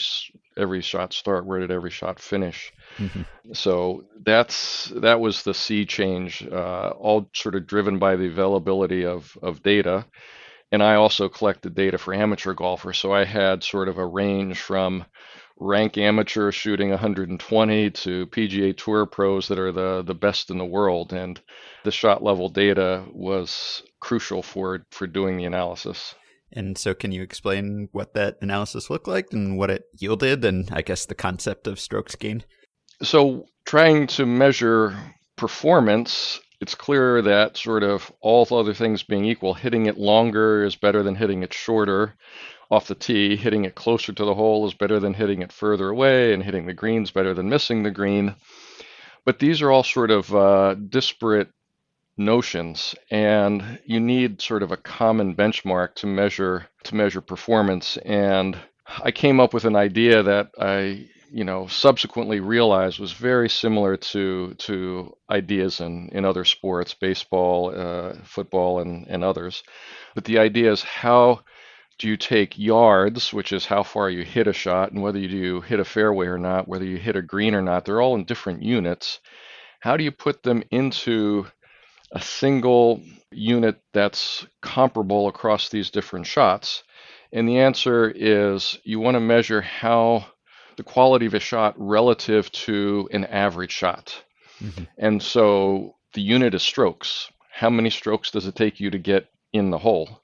every shot start, where did every shot finish. Mm-hmm. So that's that was the sea change, uh, all sort of driven by the availability of of data. And I also collected data for amateur golfers, so I had sort of a range from rank amateur shooting 120 to PGA Tour pros that are the the best in the world, and the shot level data was crucial for for doing the analysis. And so, can you explain what that analysis looked like and what it yielded, and I guess the concept of strokes gained? So, trying to measure performance it's clear that sort of all other things being equal, hitting it longer is better than hitting it shorter off the tee. Hitting it closer to the hole is better than hitting it further away, and hitting the green is better than missing the green. But these are all sort of uh, disparate notions, and you need sort of a common benchmark to measure to measure performance. And I came up with an idea that I you know subsequently realized was very similar to to ideas in in other sports baseball uh, football and and others. But the idea is how do you take yards which is how far you hit a shot and whether you do hit a fairway or not whether you hit a green or not they're all in different units. How do you put them into a single unit that's comparable across these different shots? And the answer is you want to measure how the quality of a shot relative to an average shot. Mm-hmm. And so the unit is strokes. How many strokes does it take you to get in the hole?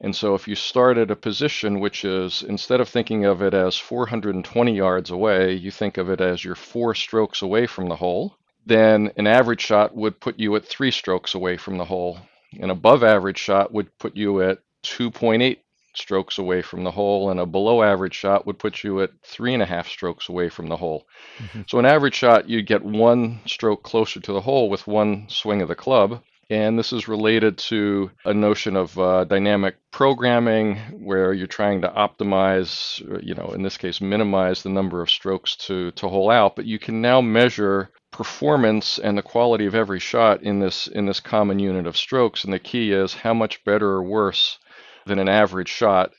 And so if you start at a position which is, instead of thinking of it as 420 yards away, you think of it as you're four strokes away from the hole, then an average shot would put you at three strokes away from the hole. An above average shot would put you at 2.8 strokes away from the hole, and a below average shot would put you at three and a half strokes away from the hole. Mm-hmm. So, an average shot, you'd get one stroke closer to the hole with one swing of the club. And this is related to a notion of uh, dynamic programming where you're trying to optimize, you know, in this case, minimize the number of strokes to, to hole out. But you can now measure performance and the quality of every shot in this in this common unit of strokes. And the key is how much better or worse than an average shot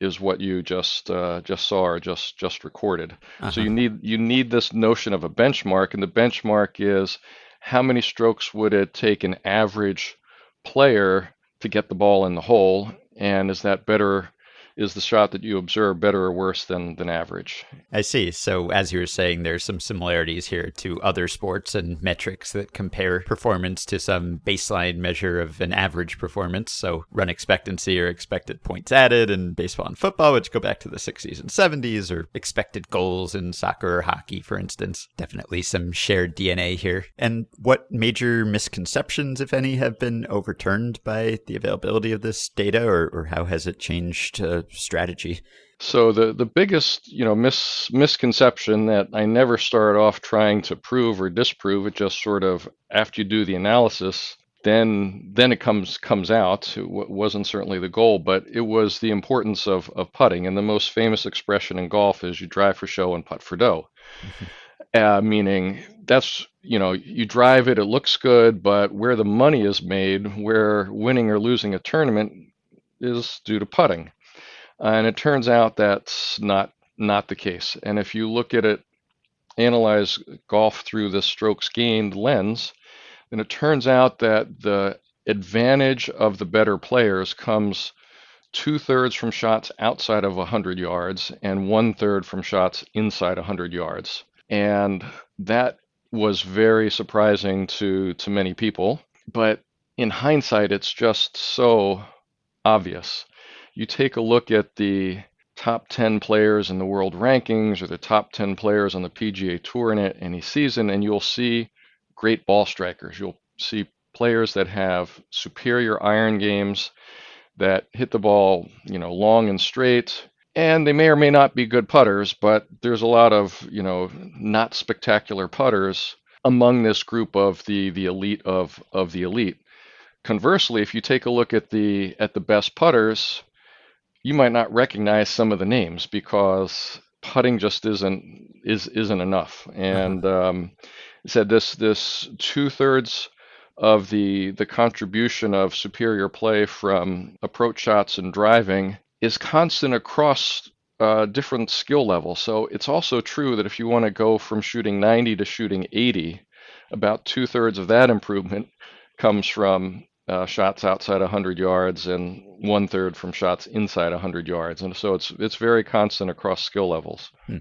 is what you just uh, just saw or just just recorded. Uh-huh. So you need you need this notion of a benchmark, and the benchmark is how many strokes would it take an average player to get the ball in the hole, and is that better is the shot that you observe better or worse than than average? I see. So as you were saying, there's some similarities here to other sports and metrics that compare performance to some baseline measure of an average performance. So run expectancy or expected points added in baseball and football, which go back to the 60s and 70s, or expected goals in soccer or hockey, for instance. Definitely some shared DNA here. And what major misconceptions, if any, have been overturned by the availability of this data, or, or how has it changed? Uh, strategy? So the the biggest you know mis, misconception that I never start off trying to prove or disprove it just sort of after you do the analysis then then it comes comes out. It w- wasn't certainly the goal but it was the importance of of putting. And the most famous expression in golf is you drive for show and putt for dough. Uh, meaning that's you know you drive it it looks good but where the money is made where winning or losing a tournament is due to putting Uh, and it turns out that's not not the case. And if you look at it, analyze golf through the strokes gained lens, then it turns out that the advantage of the better players comes two thirds from shots outside of 100 yards and one third from shots inside 100 yards. And that was very surprising to, to many people. But in hindsight, it's just so obvious you take a look at the top 10 players in the world rankings or the top 10 players on the PGA Tour in any season, and you'll see great ball strikers. You'll see players that have superior iron games that hit the ball, you know, long and straight. And they may or may not be good putters, but there's a lot of, you know, not spectacular putters among this group of the the elite of of the elite. Conversely, if you take a look at the at the best putters, you might not recognize some of the names because putting just isn't is isn't enough. And um, said this this two thirds of the the contribution of superior play from approach shots and driving is constant across uh, different skill levels. So it's also true that if you want to go from shooting 90 to shooting 80, about two thirds of that improvement comes from uh, shots outside 100 yards and one third from shots inside 100 yards. And so it's it's very constant across skill levels. Hmm.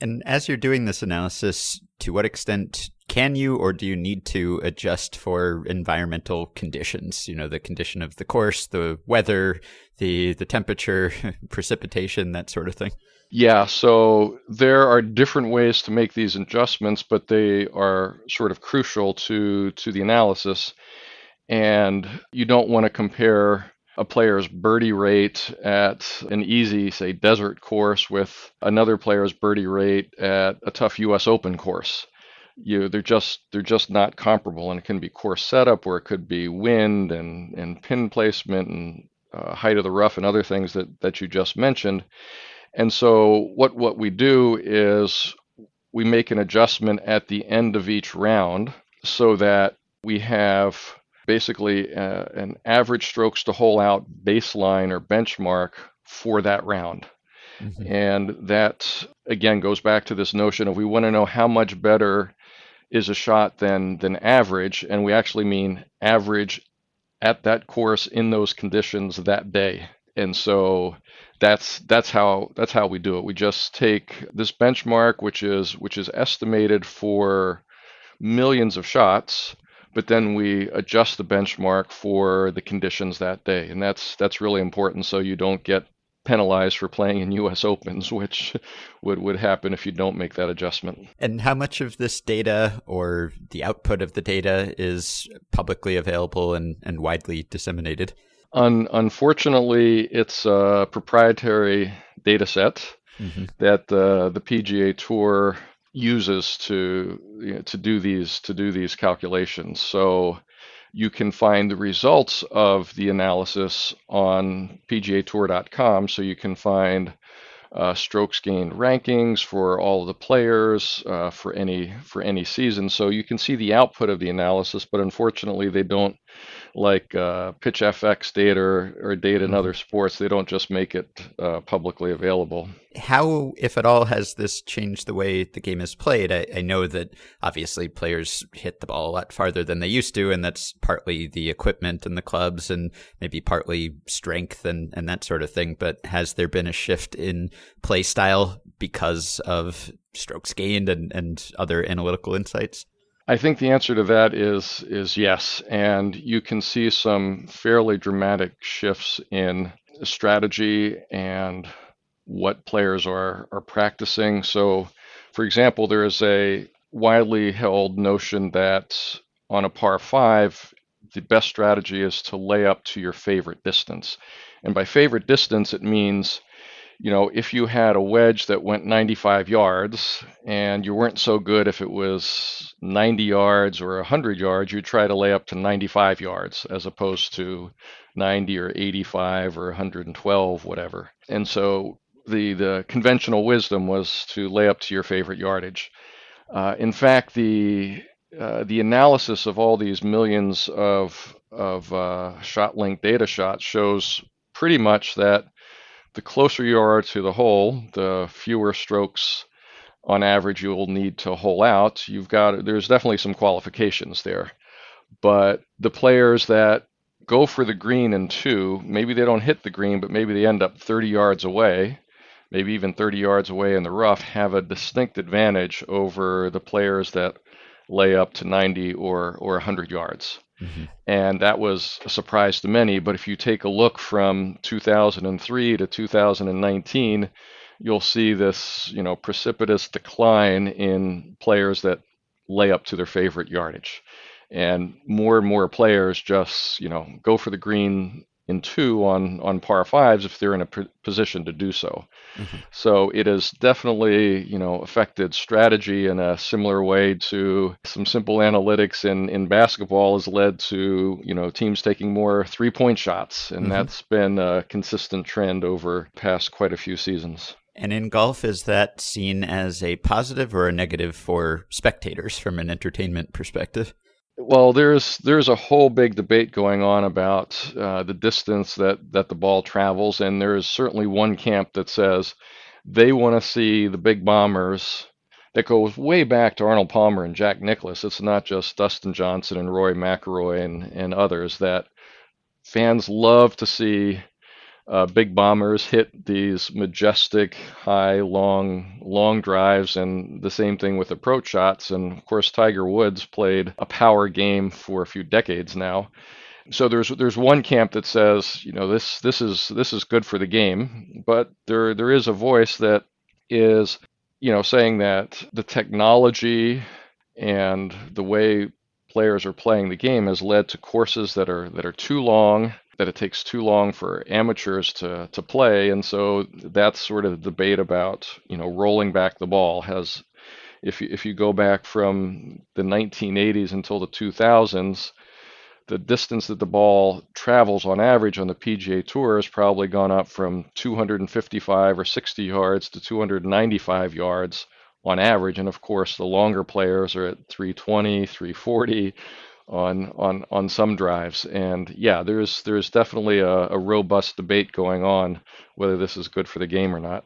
And as you're doing this analysis, to what extent can you or do you need to adjust for environmental conditions? You know, the condition of the course, the weather, the the temperature, precipitation, that sort of thing. Yeah, so there are different ways to make these adjustments, but they are sort of crucial to to the analysis. And you don't want to compare a player's birdie rate at an easy, say, desert course with another player's birdie rate at a tough U.S. Open course. You, they're just they're just not comparable, and it can be course setup, where it could be wind and and pin placement and uh, height of the rough and other things that that you just mentioned. And so what what we do is we make an adjustment at the end of each round so that we have basically uh, an average strokes to hole out baseline or benchmark for that round. Mm-hmm. And that again goes back to this notion of we want to know how much better is a shot than than average, and we actually mean average at that course in those conditions that day. And so that's that's how that's how we do it. We just take this benchmark, which is which is estimated for millions of shots, but then we adjust the benchmark for the conditions that day, and that's that's really important. So you don't get penalized for playing in U.S. Opens, which would would happen if you don't make that adjustment. And how much of this data or the output of the data is publicly available and, and widely disseminated? Un- unfortunately, it's a proprietary data set mm-hmm. that uh, the PGA Tour uses to you know, to do these to do these calculations. So you can find the results of the analysis on PGATour.com. So you can find uh, strokes gained rankings for all the players uh, for any for any season. So you can see the output of the analysis, but unfortunately they don't like uh, PitchFX data or, or data in mm-hmm. other sports. They don't just make it uh, publicly available. How, if at all, has this changed the way the game is played? I, I, know that obviously players hit the ball a lot farther than they used to, and that's partly the equipment and the clubs, and maybe partly strength and, and that sort of thing. But has there been a shift in play style because of strokes gained and, and other analytical insights? I think the answer to that is is yes, and you can see some fairly dramatic shifts in strategy and what players are are practicing. So, for example, there is a widely held notion that on a par 5, the best strategy is to lay up to your favorite distance. And by favorite distance, it means you know, if you had a wedge that went 95 yards and you weren't so good if it was 90 yards or 100 yards, you'd try to lay up to 95 yards as opposed to 90 or 85 or 112, whatever. And so the, the conventional wisdom was to lay up to your favorite yardage. Uh, in fact, the uh, the analysis of all these millions of of uh, ShotLink data shots shows pretty much that the closer you are to the hole, the fewer strokes on average you'll need to hole out. You've got there's definitely some qualifications there. But the players that go for the green in two, maybe they don't hit the green, but maybe they end up 30 yards away, maybe even 30 yards away in the rough, have a distinct advantage over the players that lay up to 90 or or 100 yards. Mm-hmm. And that was a surprise to many. But if you take a look from 2003 to 2019, you'll see this, you know, precipitous decline in players that lay up to their favorite yardage. And more and more players just, you know, go for the green in two on on par fives if they're in a position to do so. Mm-hmm. So it has definitely you know affected strategy in a similar way to some simple analytics in in basketball has led to you know teams taking more three point shots, and mm-hmm. that's been a consistent trend over past quite a few seasons. And in golf, is that seen as a positive or a negative for spectators from an entertainment perspective? Well, there's there's a whole big debate going on about uh, the distance that that the ball travels, and there is certainly one camp that says they want to see the big bombers. That goes way back to Arnold Palmer and Jack Nicklaus. It's not just Dustin Johnson and Rory McIlroy and, and others that fans love to see uh, big bombers hit these majestic, high, long, long drives, and the same thing with approach shots. And of course, Tiger Woods played a power game for a few decades now. So there's there's one camp that says, you know, this this is this is good for the game, but there there is a voice that is, you know, saying that the technology and the way players are playing the game has led to courses that are that are too long that it takes too long for amateurs to, to play and so that's sort of the debate about you know rolling back the ball has if you, if you go back from the 1980s until the 2000s the distance that the ball travels on average on the PGA Tour has probably gone up from 255 or 60 yards to 295 yards on average. And of course, the longer players are at 320, 340 on on on some drives. And yeah, there's there's definitely a, a robust debate going on whether this is good for the game or not.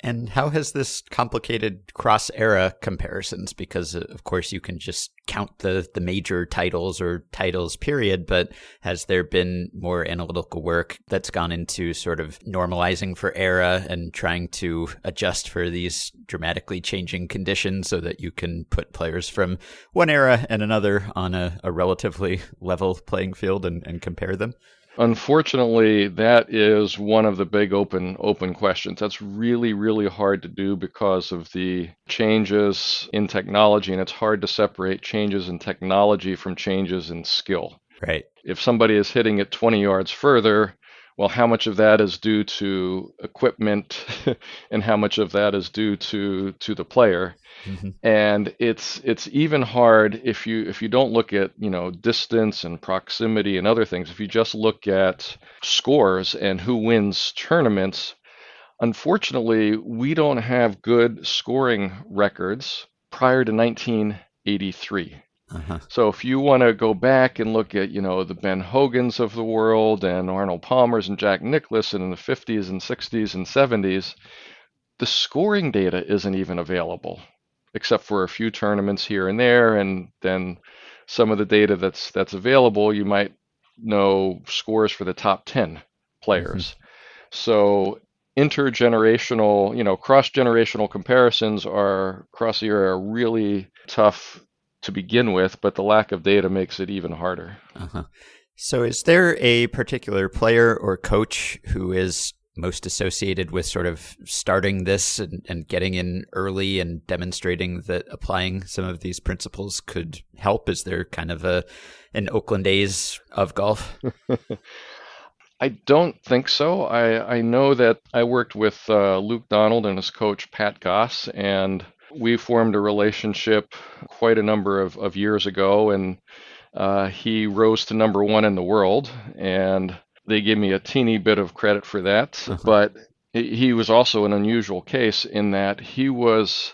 And how has this complicated cross era comparisons? Because, uh, of course, you can just count the, the major titles or titles, period. But has there been more analytical work that's gone into sort of normalizing for era and trying to adjust for these dramatically changing conditions so that you can put players from one era and another on a, a relatively level playing field and, and compare them? Unfortunately, that is one of the big open open questions. That's really really hard to do because of the changes in technology and it's hard to separate changes in technology from changes in skill. Right. If somebody is hitting it 20 yards further, well, how much of that is due to equipment and how much of that is due to to the player? Mm-hmm. And it's it's even hard if you if you don't look at you know distance and proximity and other things. If you just look at scores and who wins tournaments, unfortunately, we don't have good scoring records prior to 1983. Uh-huh. So if you want to go back and look at, you know, the Ben Hogans of the world and Arnold Palmer's and Jack Nicklaus in the 50s and 60s and 70s, the scoring data isn't even available, except for a few tournaments here and there, and then some of the data that's that's available, you might know scores for the top 10 players. Mm-hmm. So intergenerational, you know, cross generational comparisons are across the year are really tough to begin with, but the lack of data makes it even harder. Uh-huh. So, is there a particular player or coach who is most associated with sort of starting this and, and, getting in early and demonstrating that applying some of these principles could help? Is there kind of a an Oakland A's of golf? I don't think so. I, I know that I worked with uh, Luke Donald and his coach Pat Goss, and we formed a relationship quite a number of, of years ago, and uh, he rose to number one in the world, and they gave me a teeny bit of credit for that. Uh-huh. But he was also an unusual case in that he was,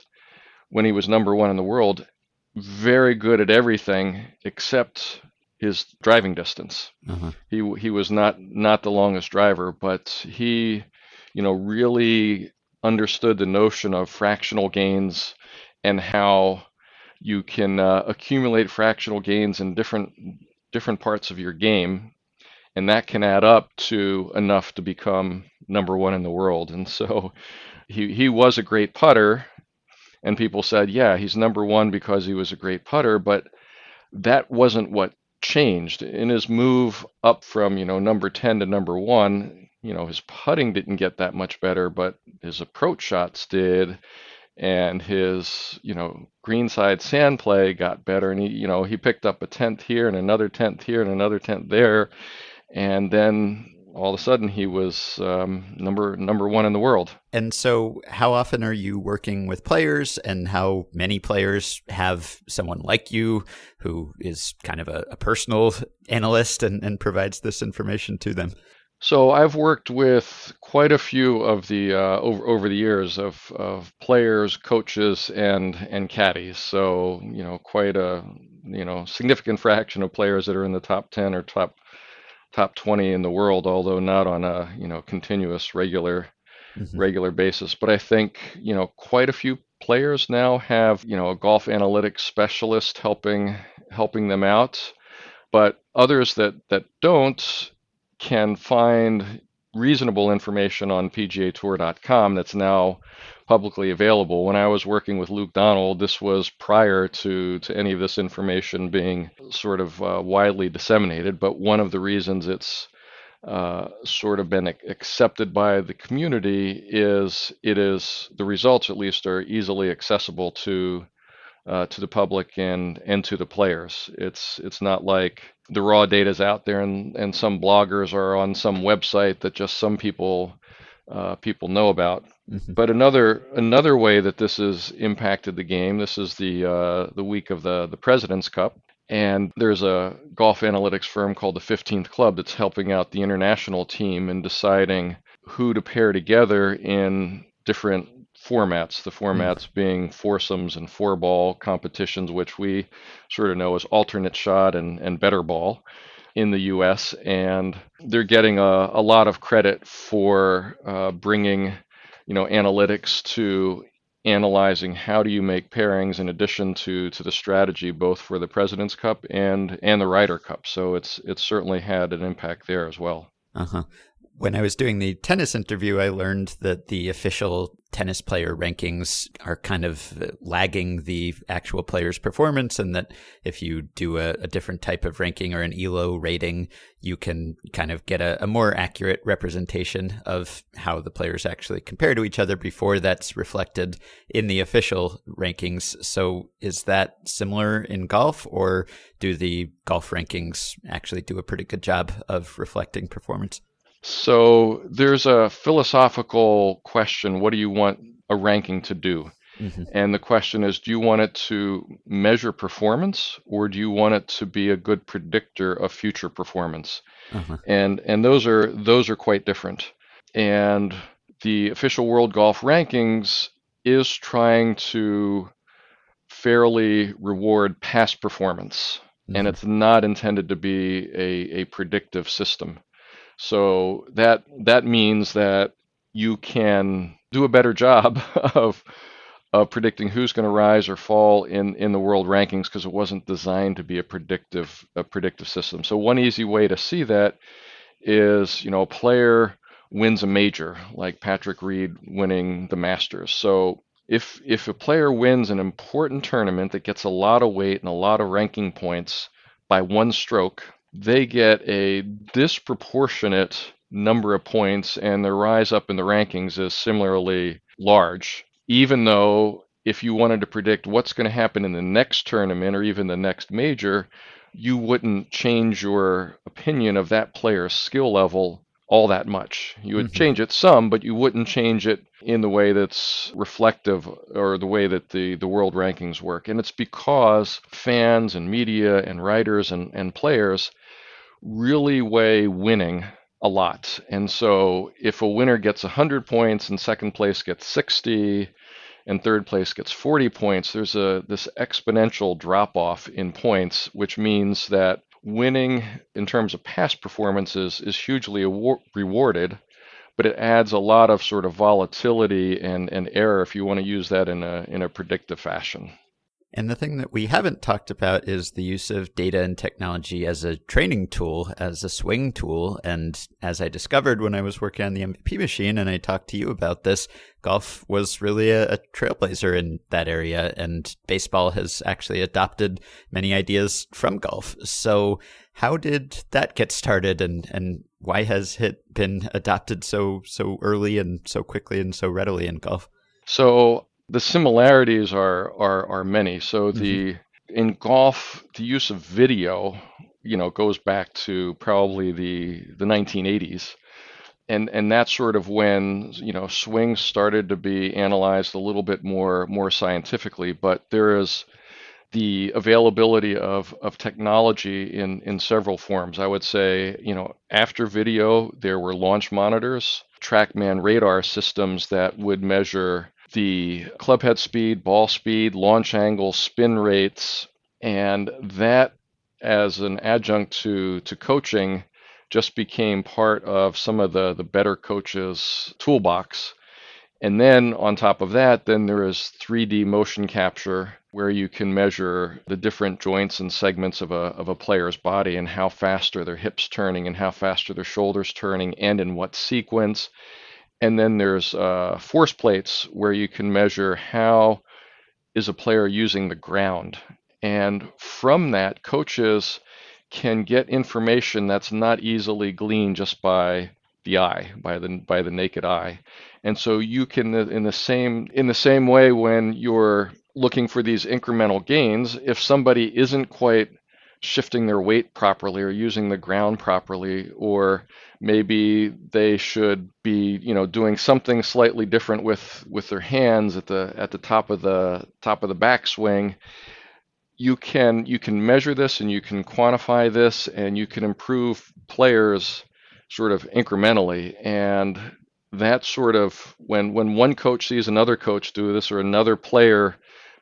when he was number one in the world, very good at everything except his driving distance. Uh-huh. He he was not not the longest driver, but he, you know, really understood the notion of fractional gains and how you can uh, accumulate fractional gains in different different parts of your game. And that can add up to enough to become number one in the world. And so he, he was a great putter. And people said yeah he's number one because he was a great putter. But that wasn't what changed. In his move up from you know number 10 to number one you know, his putting didn't get that much better, but his approach shots did. And his, you know, greenside sand play got better. And he, you know, he picked up a tenth here and another tenth here and another tenth there. And then all of a sudden he was um, number number one in the world. And so, how often are you working with players, and how many players have someone like you who is kind of a, a personal analyst and, and provides this information to them? So I've worked with quite a few of the uh, over over the years of, of players, coaches, and and caddies. So you know, quite a you know significant fraction of players that are in the top ten or top top twenty in the world, although not on a you know continuous regular mm-hmm. regular basis. But I think you know quite a few players now have you know a golf analytics specialist helping helping them out. But others that that don't can find reasonable information on PGAtour.com that's now publicly available. When I was working with Luke Donald, this was prior to, to any of this information being sort of uh, widely disseminated. But one of the reasons it's uh, sort of been accepted by the community is it is the results at least are easily accessible to uh, to the public and and to the players. It's it's not like the raw data is out there and, and some bloggers are on some website that just some people uh, people know about. Mm-hmm. But another another way that this has impacted the game. This is the uh, the week of the the President's Cup, and there's a golf analytics firm called the 15th Club that's helping out the international team in deciding who to pair together in different formats. The formats mm. being foursomes and four ball competitions, which we sort of know as alternate shot and, and better ball in the US. And they're getting a, a lot of credit for uh, bringing you know analytics to analyzing how do you make pairings in addition to to the strategy both for the President's Cup and and the Ryder Cup. So it's it's certainly had an impact there as well. Uh-huh when I was doing the tennis interview, I learned that the official tennis player rankings are kind of lagging the actual player's performance, and that if you do a, a different type of ranking or an ELO rating, you can kind of get a, a, more accurate representation of how the players actually compare to each other before that's reflected in the official rankings. So, is that similar in golf, or do the golf rankings actually do a pretty good job of reflecting performance? So there's a philosophical question what do you want a ranking to do? Mm-hmm. And the question is do you want it to measure performance or do you want it to be a good predictor of future performance? Uh-huh. And and those are those are quite different. And the official World Golf Rankings is trying to fairly reward past performance. Mm-hmm. And it's not intended to be a, a predictive system. So that that means that you can do a better job of of predicting who's going to rise or fall in in the world rankings because it wasn't designed to be a predictive a predictive system. So one easy way to see that is, you know, a player wins a major, like Patrick Reed winning the Masters. So if if a player wins an important tournament that gets a lot of weight and a lot of ranking points by one stroke, they get a disproportionate number of points, and their rise up in the rankings is similarly large. Even though, if you wanted to predict what's going to happen in the next tournament or even the next major, you wouldn't change your opinion of that player's skill level all that much. You would mm-hmm. change it some, but you wouldn't change it in the way that's reflective or the way that the, the world rankings work. And it's because fans and media and writers and, and players really weigh winning a lot. And so if a winner gets 100 points and second place gets 60 and third place gets 40 points, there's a this exponential drop off in points, which means that winning in terms of past performances is hugely rewarded, but it adds a lot of sort of volatility and, and error if you want to use that in a in a predictive fashion. And the thing that we haven't talked about is the use of data and technology as a training tool, as a swing tool. And as I discovered when I was working on the MVP machine and I talked to you about this, golf was really a, a trailblazer in that area. And baseball has actually adopted many ideas from golf. So how did that get started and, and why has it been adopted so so early and so quickly and so readily in golf? So the similarities are are are many. So mm-hmm. the in golf, the use of video, you know, goes back to probably the the 1980s, and and that's sort of when you know swings started to be analyzed a little bit more more scientifically. But there is the availability of, of technology in, in several forms. I would say, you know, after video, there were launch monitors, TrackMan radar systems that would measure the club head speed, ball speed, launch angle, spin rates, and that as an adjunct to to coaching just became part of some of the the better coaches toolbox. And then on top of that, then there is 3D motion capture where you can measure the different joints and segments of a, of a player's body and how fast are their hips turning and how fast are their shoulders turning and in what sequence and then there's uh, force plates where you can measure how is a player using the ground. And from that, coaches can get information that's not easily gleaned just by the eye, by the by the naked eye. And so you can in the same in the same way when you're looking for these incremental gains, if somebody isn't quite shifting their weight properly or using the ground properly or maybe they should be you know doing something slightly different with with their hands at the at the top of the top of the backswing you can you can measure this and you can quantify this and you can improve players sort of incrementally. And that sort of when when one coach sees another coach do this or another player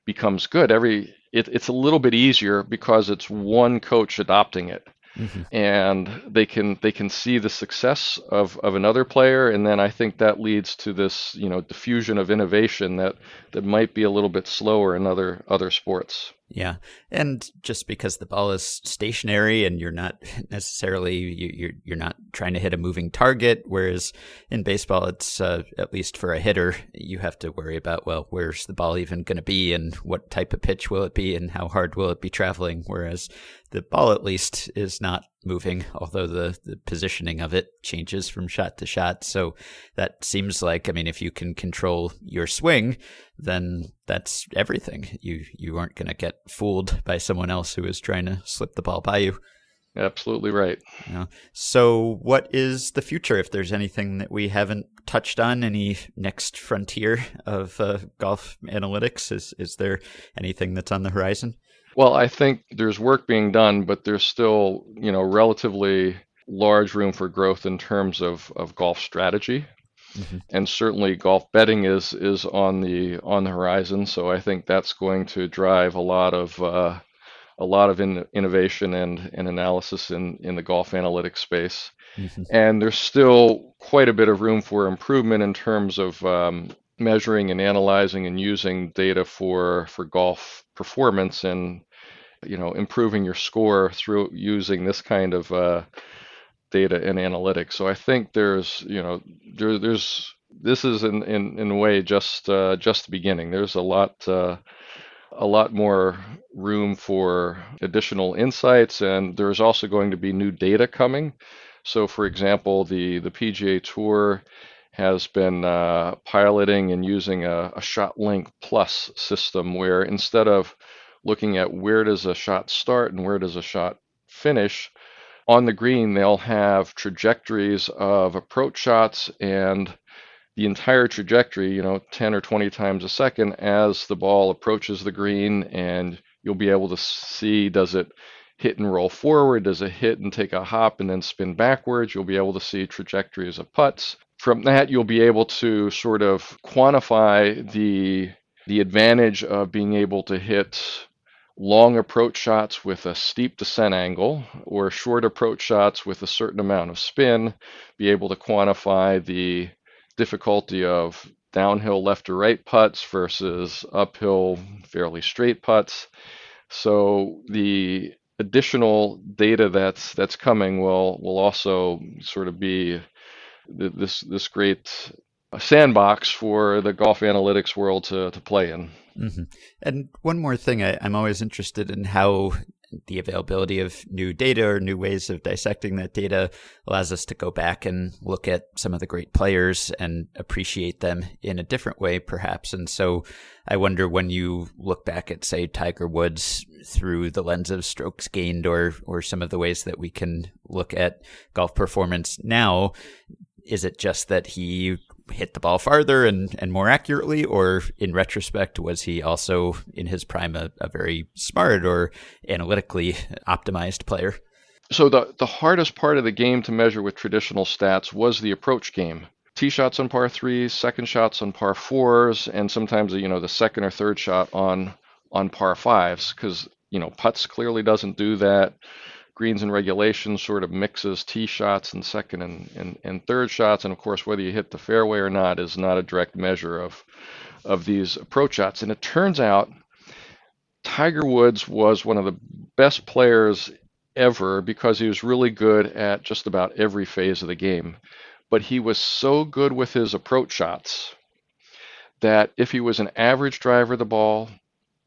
becomes good every it, it's a little bit easier because it's one coach adopting it. Mm-hmm. and they can they can see the success of, of another player. And then i think that leads to this you know diffusion of innovation that that might be a little bit slower in other other sports yeah, and just because the ball is stationary and you're not necessarily you're you're not trying to hit a moving target, whereas in baseball, it's uh, at least for a hitter, you have to worry about well, where's the ball even going to be, and what type of pitch will it be, and how hard will it be traveling. Whereas the ball, at least, is not moving, although the, the positioning of it changes from shot to shot. So that seems like, I mean, if you can control your swing, then that's everything. You you aren't going to get fooled by someone else who is trying to slip the ball by you. Absolutely right. Yeah. So, what is the future? If there's anything that we haven't touched on, any next frontier of uh, golf analytics? Is is there anything that's on the horizon? Well, I think there's work being done, but there's still, you know, relatively large room for growth in terms of, of golf strategy. Mm-hmm. And certainly golf betting is is on the on the horizon. So I think that's going to drive a lot of uh, a lot of in, innovation and, and analysis in, in the golf analytics space. Mm-hmm. And there's still quite a bit of room for improvement in terms of um, measuring and analyzing and using data for for golf performance and you know improving your score through using this kind of uh, data and analytics. So I think there's you know there, there's this is in, in, in a way just uh, just the beginning. There's a lot uh, a lot more room for additional insights, and there's also going to be new data coming. So, for example, the the PGA Tour has been uh, piloting and using a, a ShotLink Plus system where instead of looking at where does a shot start and where does a shot finish, on the green they'll have trajectories of approach shots and the entire trajectory, you know, 10 or 20 times a second as the ball approaches the green and you'll be able to see does it hit and roll forward, does it hit and take a hop and then spin backwards, you'll be able to see trajectories of putts from that, you'll be able to sort of quantify the the advantage of being able to hit long approach shots with a steep descent angle or short approach shots with a certain amount of spin, be able to quantify the difficulty of downhill left or right putts versus uphill fairly straight putts. So the additional data that's that's coming will will also sort of be this this great sandbox for the golf analytics world to, to play in. Mm-hmm. And one more thing, I, I'm always interested in how the availability of new data or new ways of dissecting that data allows us to go back and look at some of the great players and appreciate them in a different way, perhaps. And so I wonder when you look back at, say, Tiger Woods through the lens of strokes gained or, or some of the ways that we can look at golf performance now, is it just that he hit the ball farther and, and more accurately, or in retrospect, was he also in his prime a, a very smart or analytically optimized player? So the the hardest part of the game to measure with traditional stats was the approach game. Tee shots on par threes, second shots on par fours, and sometimes you know the second or third shot on on par fives because you know putts clearly doesn't do that greens and regulations sort of mixes tee shots and second and, and, and third shots. And of course, whether you hit the fairway or not is not a direct measure of, of these approach shots. And it turns out Tiger Woods was one of the best players ever because he was really good at just about every phase of the game. But he was so good with his approach shots that if he was an average driver of the ball,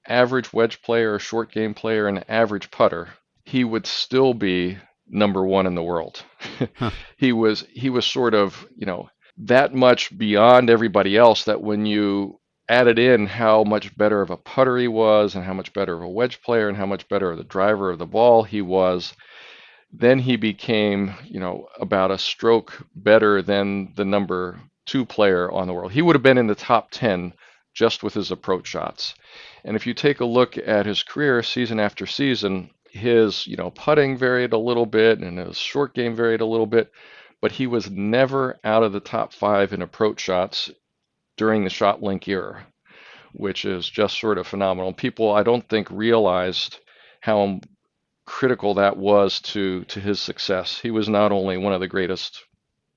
average wedge player, short game player, and average putter, he would still be number one in the world. huh. He was he was sort of you know that much beyond everybody else that when you added in how much better of a putter he was and how much better of a wedge player and how much better of the driver of the ball he was then he became you know about a stroke better than the number two player on the world he would have been in the top 10 just with his approach shots and if you take a look at his career season after season his you know putting varied a little bit and his short game varied a little bit but he was never out of the top five in approach shots during the ShotLink era, which is just sort of phenomenal. People, I don't think, realized how critical that was to to his success. He was not only one of the greatest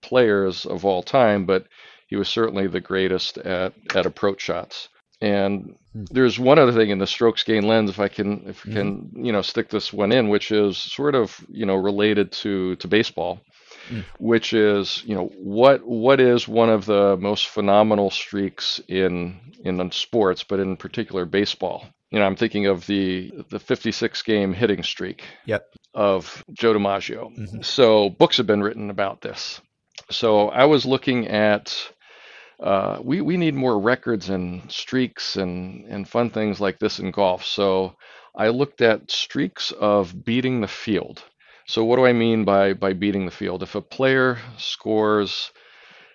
players of all time, but he was certainly the greatest at at approach shots. And hmm. there's one other thing in the strokes gain lens, if I can if I can mm-hmm. you know stick this one in, which is sort of you know related to to baseball mm. which is you know what what is one of the most phenomenal streaks in in sports, but in particular baseball. You know, I'm thinking of the the 56 game hitting streak yep. of Joe DiMaggio. Mm-hmm. So books have been written about this. So I was looking at uh, we we need more records and streaks and and fun things like this in golf. So I looked at streaks of beating the field. So what do I mean by by beating the field? If a player scores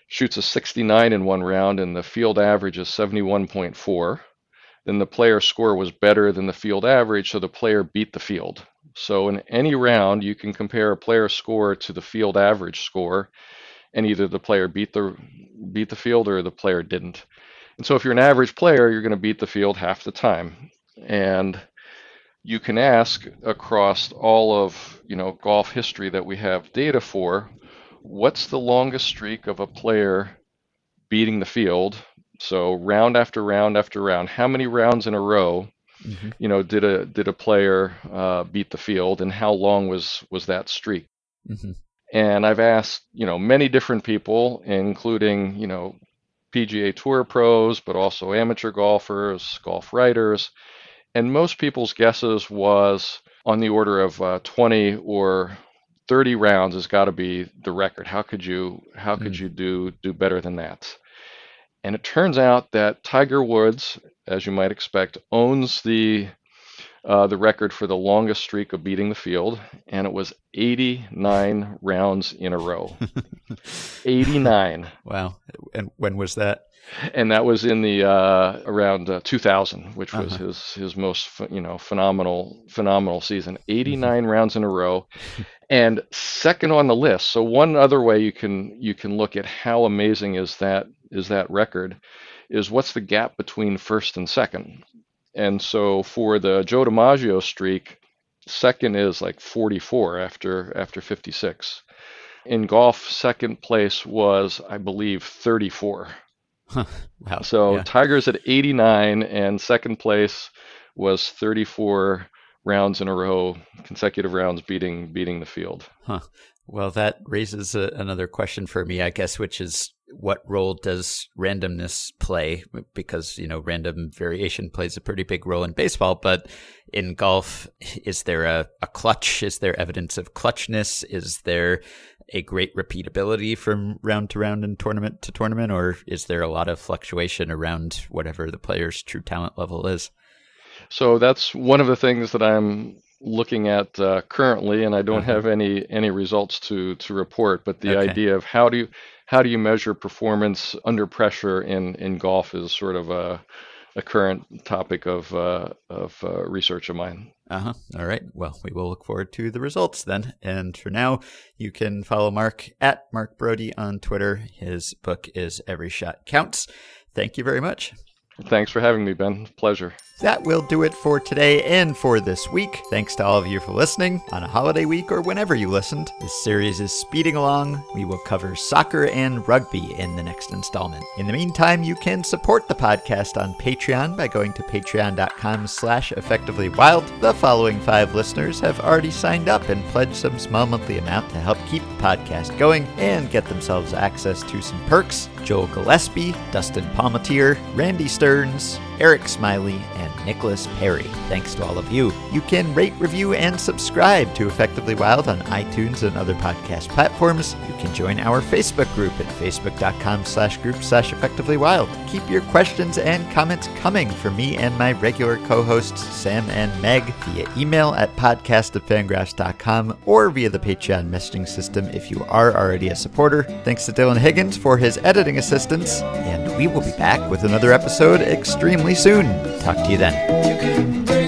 shoots a 69 in one round and the field average is 71.4, then the player score was better than the field average, so the player beat the field. So in any round, you can compare a player score to the field average score, and either the player beat the beat the field or the player didn't. And so if you're an average player, you're going to beat the field half the time. And you can ask across all of you know golf history that we have data for what's the longest streak of a player beating the field so round after round after round how many rounds in a row mm-hmm. you know did a did a player uh, beat the field and how long was was that streak mm-hmm. And i've asked you know many different people including you know pga tour pros but also amateur golfers golf writers and most people's guesses was on the order of uh, 20 or 30 rounds has got to be the record. How could you how could mm. you do do better than that? And it turns out that Tiger Woods, as you might expect, owns the uh, the record for the longest streak of beating the field, and it was 89 rounds in a row. 89. Wow. And when was that? and that was in the uh, around uh, 2000, which was uh-huh. his his most you know phenomenal phenomenal season. 89 mm-hmm. rounds in a row, and second on the list. So one other way you can you can look at how amazing is that is that record, is what's the gap between first and second. And so for the Joe DiMaggio streak, second is like 44 after after 56. In golf, second place was I believe 34. wow. So yeah. Tigers at 89 and second place was 34 rounds in a row, consecutive rounds beating beating the field. Huh. Well, that raises a, another question for me, I guess, which is what role does randomness play? Because, you know, random variation plays a pretty big role in baseball, but in golf, is there a, a clutch? Is there evidence of clutchness? Is there a great repeatability from round to round and tournament to tournament, or is there a lot of fluctuation around whatever the player's true talent level is? So that's one of the things that I'm looking at uh, currently, and I don't uh-huh. have any any results to to report. But the okay. idea of how do you how do you measure performance under pressure in in golf is sort of a a current topic of uh, of uh, research of mine. Uh huh. All right. Well, we will look forward to the results then. And for now, you can follow Mark at Mark Broadie on Twitter. His book is Every Shot Counts. Thank you very much. Thanks for having me, Ben. Pleasure. That will do it for today and for this week. Thanks to all of you for listening on a holiday week or whenever you listened. This series is speeding along. We will cover soccer and rugby in the next installment. In the meantime, you can support the podcast on Patreon by going to patreon.com slash effectivelywild. The following five listeners have already signed up and pledged some small monthly amount to help keep the podcast going and get themselves access to some perks. Joel Gillespie, Dustin Palmatier, Randy Stearns, Eric Smiley, and Nicholas Perry. Thanks to all of you. You can rate, review, and subscribe to Effectively Wild on iTunes and other podcast platforms. You can join our Facebook group at facebook.com slash group slash effectively wild. Keep your questions and comments coming for me and my regular co-hosts, Sam and Meg, via email at podcast at fangraphs.com or via the Patreon messaging system if you are already a supporter. Thanks to Dylan Higgins for his editing assistance, and we will be back with another episode extremely soon. Talk to you then.